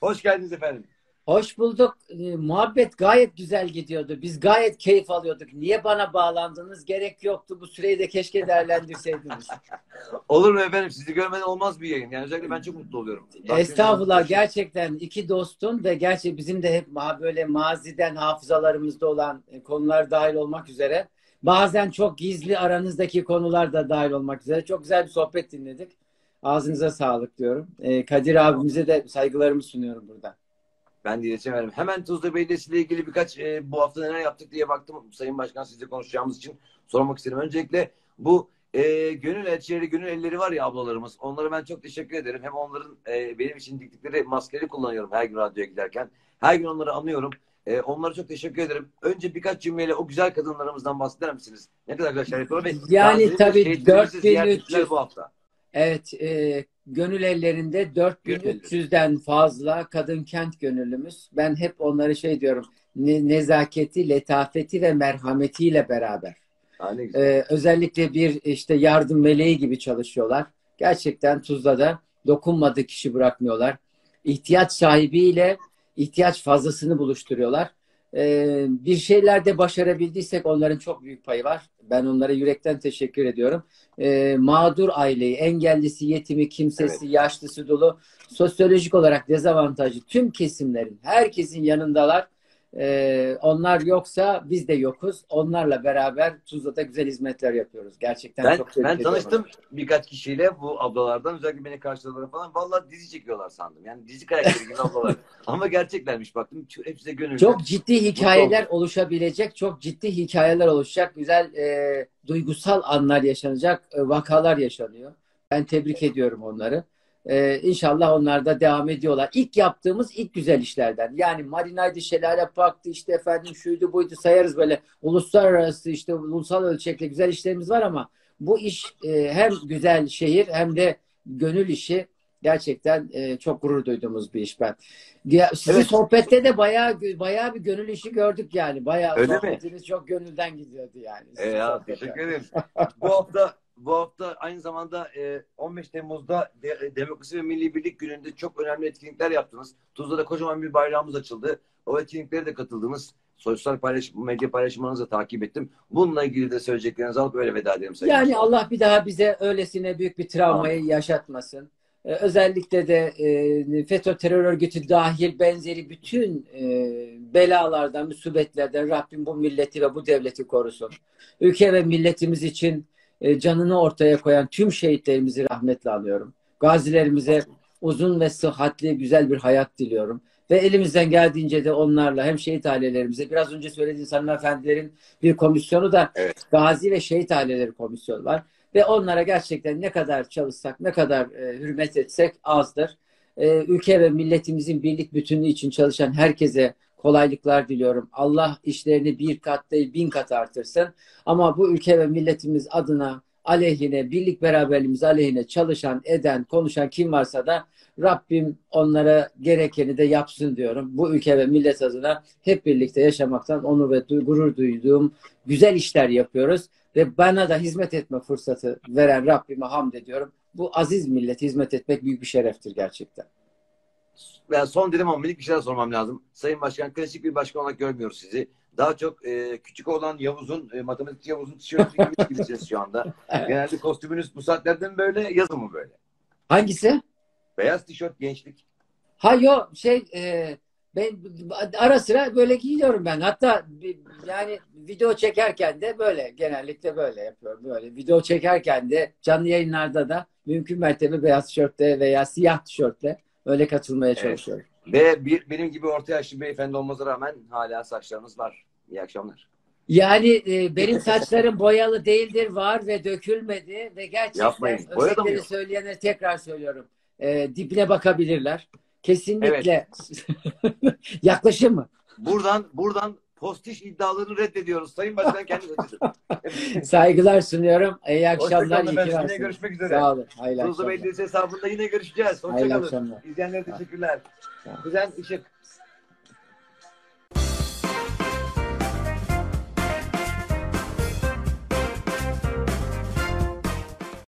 Hoş geldiniz efendim. Hoş bulduk. Ee, muhabbet gayet güzel gidiyordu. Biz gayet keyif alıyorduk. Niye bana bağlandınız? Gerek yoktu. Bu süreyi de keşke değerlendirseydiniz. Olur mu efendim? Sizi görmeden olmaz bir yayın. Yani özellikle ben çok mutlu oluyorum. Estağfurullah. Gerçekten iki dostun ve gerçi bizim de hep böyle maziden hafızalarımızda olan e, konular dahil olmak üzere bazen çok gizli aranızdaki konular da dahil olmak üzere çok güzel bir sohbet dinledik. Ağzınıza sağlık diyorum. Ee, Kadir abimize de saygılarımı sunuyorum burada. Ben de iletişim verdim. Hemen Tuzla Belediyesi ile ilgili birkaç e, bu hafta neler yaptık diye baktım. Sayın Başkan sizle konuşacağımız için sormak istedim. Öncelikle bu e, gönül elçileri, gönül elleri var ya ablalarımız. Onlara ben çok teşekkür ederim. Hem onların e, benim için diktikleri maskeleri kullanıyorum her gün radyoya giderken. Her gün onları anıyorum. E, onlara çok teşekkür ederim. Önce birkaç cümleyle o güzel kadınlarımızdan bahseder misiniz? Ne kadar güzel şeyler yapıyorlar. ve Yani tabii şehitlerimizi ziyaret 4300 ettiler bu hafta. Evet, e, gönül ellerinde 4300'den fazla kadın kent gönüllümüz. Ben hep onları şey diyorum, ne- nezaketi, letafeti ve merhametiyle beraber. Ha, ne güzel. E, özellikle bir işte yardım meleği gibi çalışıyorlar. Gerçekten Tuzla'da dokunmadığı kişi bırakmıyorlar. İhtiyaç sahibiyle ihtiyaç fazlasını buluşturuyorlar. E, bir şeylerde başarabildiysek onların çok büyük payı var. Ben onlara yürekten teşekkür ediyorum e, mağdur aileyi, engellisi, yetimi, kimsesi, yaşlısı dolu, sosyolojik olarak dezavantajlı tüm kesimlerin, herkesin yanındalar. E, onlar yoksa biz de yokuz. Onlarla beraber Tuzla'da güzel hizmetler yapıyoruz. Gerçekten Ben, çok ben tanıştım birkaç kişiyle bu ablalardan özellikle beni karşıladılar falan. Vallahi dizi çekiyorlar sandım. Yani dizi karakteri gibi ablalar. Ama gerçeklermiş baktım. Hepsi de gönüllü. Çok ciddi hikayeler oluşabilecek, çok ciddi hikayeler oluşacak, güzel e, duygusal anlar yaşanacak, e, vakalar yaşanıyor. Ben tebrik ediyorum onları. E, inşallah onlar da devam ediyorlar. İlk yaptığımız ilk güzel işlerden. Yani Marinaydı, Şelale Park'tı, işte efendim şuydu buydu sayarız böyle uluslararası işte ulusal ölçekte güzel işlerimiz var ama bu iş e, hem güzel şehir hem de gönül işi gerçekten e, çok gurur duyduğumuz bir iş ben. Ya, sizin Evet. sohbette de bayağı bayağı bir gönül işi gördük yani. Bayağı Öyle mi? sohbetiniz çok gönülden gidiyordu yani. E ya, teşekkür ederim. bu hafta bu hafta aynı zamanda e, 15 Temmuz'da de- Demokrasi ve Milli Birlik Günü'nde çok önemli etkinlikler yaptınız. Tuzla'da kocaman bir bayrağımız açıldı. O etkinliklere de katıldınız. Sosyal paylaşım, medya paylaşımlarınızı da takip ettim. Bununla ilgili de söyleyeceklerinizi alıp öyle veda edelim. Sayın Yani. Allah bir daha bize öylesine büyük bir travmayı yaşatmasın. Ee, özellikle de e, FETÖ terör örgütü dahil benzeri bütün e, belalardan, musibetlerden Rabbim bu milleti ve bu devleti korusun. Ülke ve milletimiz için e, canını ortaya koyan tüm şehitlerimizi rahmetle anıyorum. Gazilerimize uzun ve sıhhatli, güzel bir hayat diliyorum. Ve elimizden geldiğince de onlarla hem şehit ailelerimize, biraz önce söylediğiniz hanımefendilerin bir komisyonu da Evet. Gazi ve Şehit Aileleri Komisyonu var. Ve onlara gerçekten ne kadar çalışsak, ne kadar e, hürmet etsek azdır. E, ülke ve milletimizin birlik bütünlüğü için çalışan herkese kolaylıklar diliyorum. Allah işlerini bir kat değil bin kat artırsın. Ama bu ülke ve milletimiz adına aleyhine, birlik beraberliğimiz aleyhine çalışan, eden, konuşan kim varsa da Rabbim onlara gerekeni de yapsın diyorum. Bu ülke ve millet adına hep birlikte yaşamaktan onur ve gurur duyduğum güzel işler yapıyoruz. Ve bana da hizmet etme fırsatı veren Rabbime hamd ediyorum. Bu aziz millete hizmet etmek büyük bir şereftir gerçekten. Ben son dedim ama minik bir şeyler sormam lazım. Sayın Başkan klasik bir başkan olarak görmüyoruz sizi. Daha çok e, küçük olan Yavuz'un, e, matematikçi Yavuz'un tişörtü gibi gibisiniz şu anda. Genelde kostümünüz bu saatlerden böyle, yazın mı böyle? Hangisi? Beyaz tişört gençlik. Ha yo şey e, ben ara sıra böyle giyiyorum ben. Hatta yani video çekerken de böyle genellikle böyle yapıyorum. Böyle video çekerken de canlı yayınlarda da mümkün mertebe beyaz tişörtle veya siyah tişörtle öyle katılmaya Evet. çalışıyorum. Ve bir, benim gibi orta yaşlı beyefendi olmasına rağmen hala saçlarınız var. İyi akşamlar. Yani e, benim saçlarım boyalı değildir, var ve dökülmedi ve gerçekten Yapmayın. Özellikleri yok? söyleyenleri tekrar söylüyorum. E, dibine bakabilirler. Kesinlikle yaklaşır mı? Buradan buradan postiş iddialarını reddediyoruz. Sayın Başkan kendi. Saygılar sunuyorum. İyi akşamlar. Hoşçakalın. Yine görüşmek üzere. Sağ olun. Hayırlı Tuzla akşamlar. Belediyesi hesabında yine görüşeceğiz. Hoşçakalın. İzleyenlere teşekkürler. Kuzen Işık.